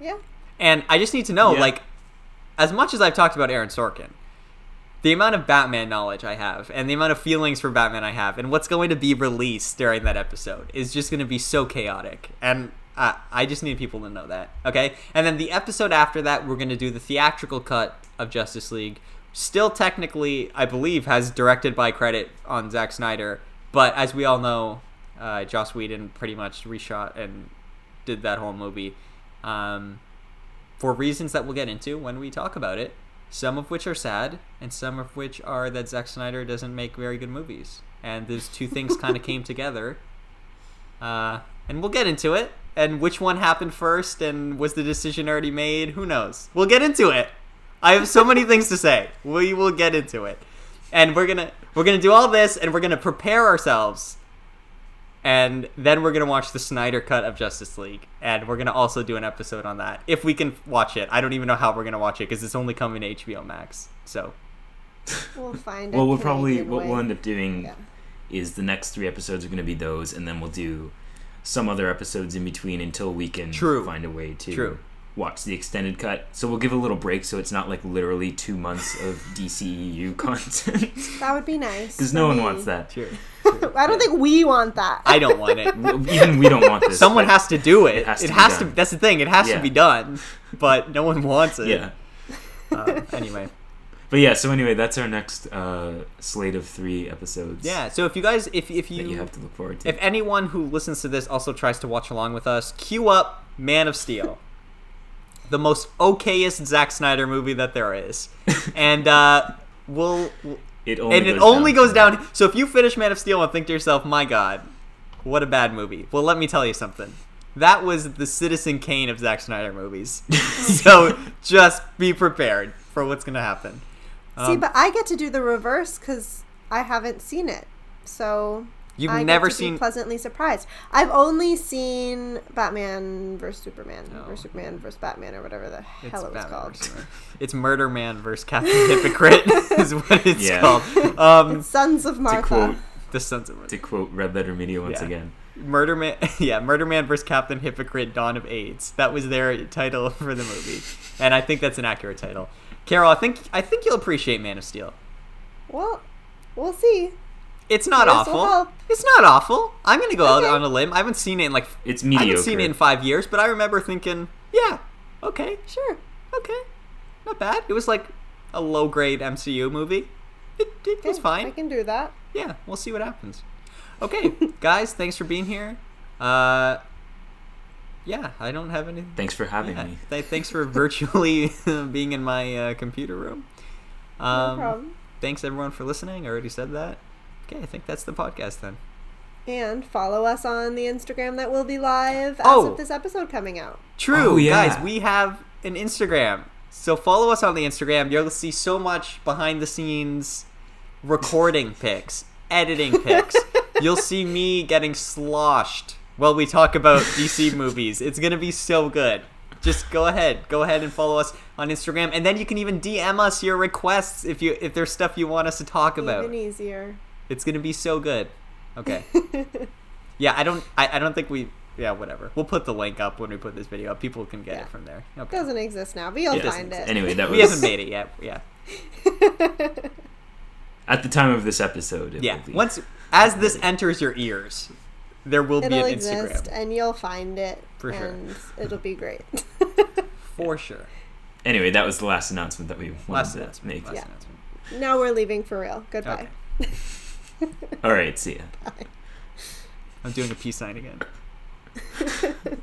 Yeah. And I just need to know, Yeah. like, as much as I've talked about Aaron Sorkin, the amount of Batman knowledge I have and the amount of feelings for Batman I have and what's going to be released during that episode is just going to be so chaotic. And uh, I just need people to know that. Okay? And then the episode after that, we're going to do the theatrical cut of Justice League. Still, technically, I believe, has directed by credit on Zack Snyder. But as we all know, uh, Joss Whedon pretty much reshot and did that whole movie. Um, for reasons that we'll get into when we talk about it. Some of which are sad, and some of which are that Zack Snyder doesn't make very good movies. And those two things kind of came together. Uh, and we'll get into it. And which one happened first, and was the decision already made? Who knows? We'll get into it. I have so many things to say. We will get into it, and we're gonna we're gonna do all this, and we're gonna prepare ourselves and then we're gonna watch the Snyder cut of Justice League, and we're gonna also do an episode on that if we can watch it. I don't even know how we're gonna watch it because it's only coming to HBO Max. So We'll find. Well, we'll probably Canadian what way. we'll end up doing Yeah. is the next three episodes are going to be those, and then we'll do some other episodes in between until we can True. find a way to True. watch the extended cut. So we'll give a little break, so it's not like literally two months of DCEU content, That would be nice. because no one wants that. sure, I don't think we want that. I don't want it. Even we don't want this. Someone has to do it. it has to it be has done. to. That's the thing. It has Yeah. to be done, but no one wants it. Yeah. Uh, anyway, But yeah, so anyway, that's our next uh, slate of three episodes. yeah. So if you guys, if if you, you have to look forward to. if anyone who listens to this also tries to watch along with us, cue up Man of Steel, the most okayest Zack Snyder movie that there is, and uh, we'll it only and it goes only down goes down. So if you finish Man of Steel and think to yourself, "My God, what a bad movie," well, let me tell you something. That was the Citizen Kane of Zack Snyder movies. so just be prepared for what's gonna happen. See, Um, but I get to do the reverse because I haven't seen it. So You've I get never to be seen. pleasantly surprised. I've only seen Batman versus Superman No. or Superman versus Batman or whatever the It's hell it was Batman called. It's Murder Man versus Captain Hypocrite is what it's Yeah. called. Um, Sons of To quote the Sons of to quote Red Letter Media once Yeah. again. Murder Man, yeah, Murder Man versus Captain Hypocrite: Dawn of AIDS. That was their title for the movie, and I think that's an accurate title. Carol, I think I think you'll appreciate Man of Steel. Well, we'll see. It's not Yes, awful. help. It's not awful. I'm gonna go Okay. out on a limb. I haven't seen it in like It's mediocre. I mediocre. haven't seen it in five years, but I remember thinking, yeah, okay, Sure. okay, not bad. It was like a low grade MCU movie. It, it was fine. I can do that. yeah, we'll see what happens. Okay, guys, thanks for being here. Uh, yeah, I don't have anything. Thanks for having Yeah, me. th- thanks for virtually being in my uh, computer room. Um, no problem. Thanks everyone for listening. I already said that. Okay, I think that's the podcast then. And follow us on the Instagram that will be live as Oh. of this episode coming out. True, Oh, yeah. guys. We have an Instagram, so follow us on the Instagram. You'll see so much behind the scenes recording pics, editing pics. You'll see me getting sloshed while we talk about DC movies. It's gonna be so good. Just go ahead, go ahead and follow us on Instagram, and then you can even DM us your requests if you if there's stuff you want us to talk about. Even easier. It's gonna be so good. Okay. yeah, I don't. I, I don't think we. Yeah, whatever. We'll put the link up when we put this video up. People can get Yeah. it from there. Okay. Doesn't exist now, but you'll Yeah. find it. Anyway, that was We haven't made it yet. Yeah. at the time of this episode. It Yeah. will be. Once as this enters your ears, there will be It'll an exist, Instagram and you'll find it, For sure. and it'll be great. for sure. Anyway, that was the last announcement that we wanted Last to announcement. make. Last Yeah. announcement. now we're leaving for real. Goodbye. Okay. All right, see ya. I'm doing a peace sign again.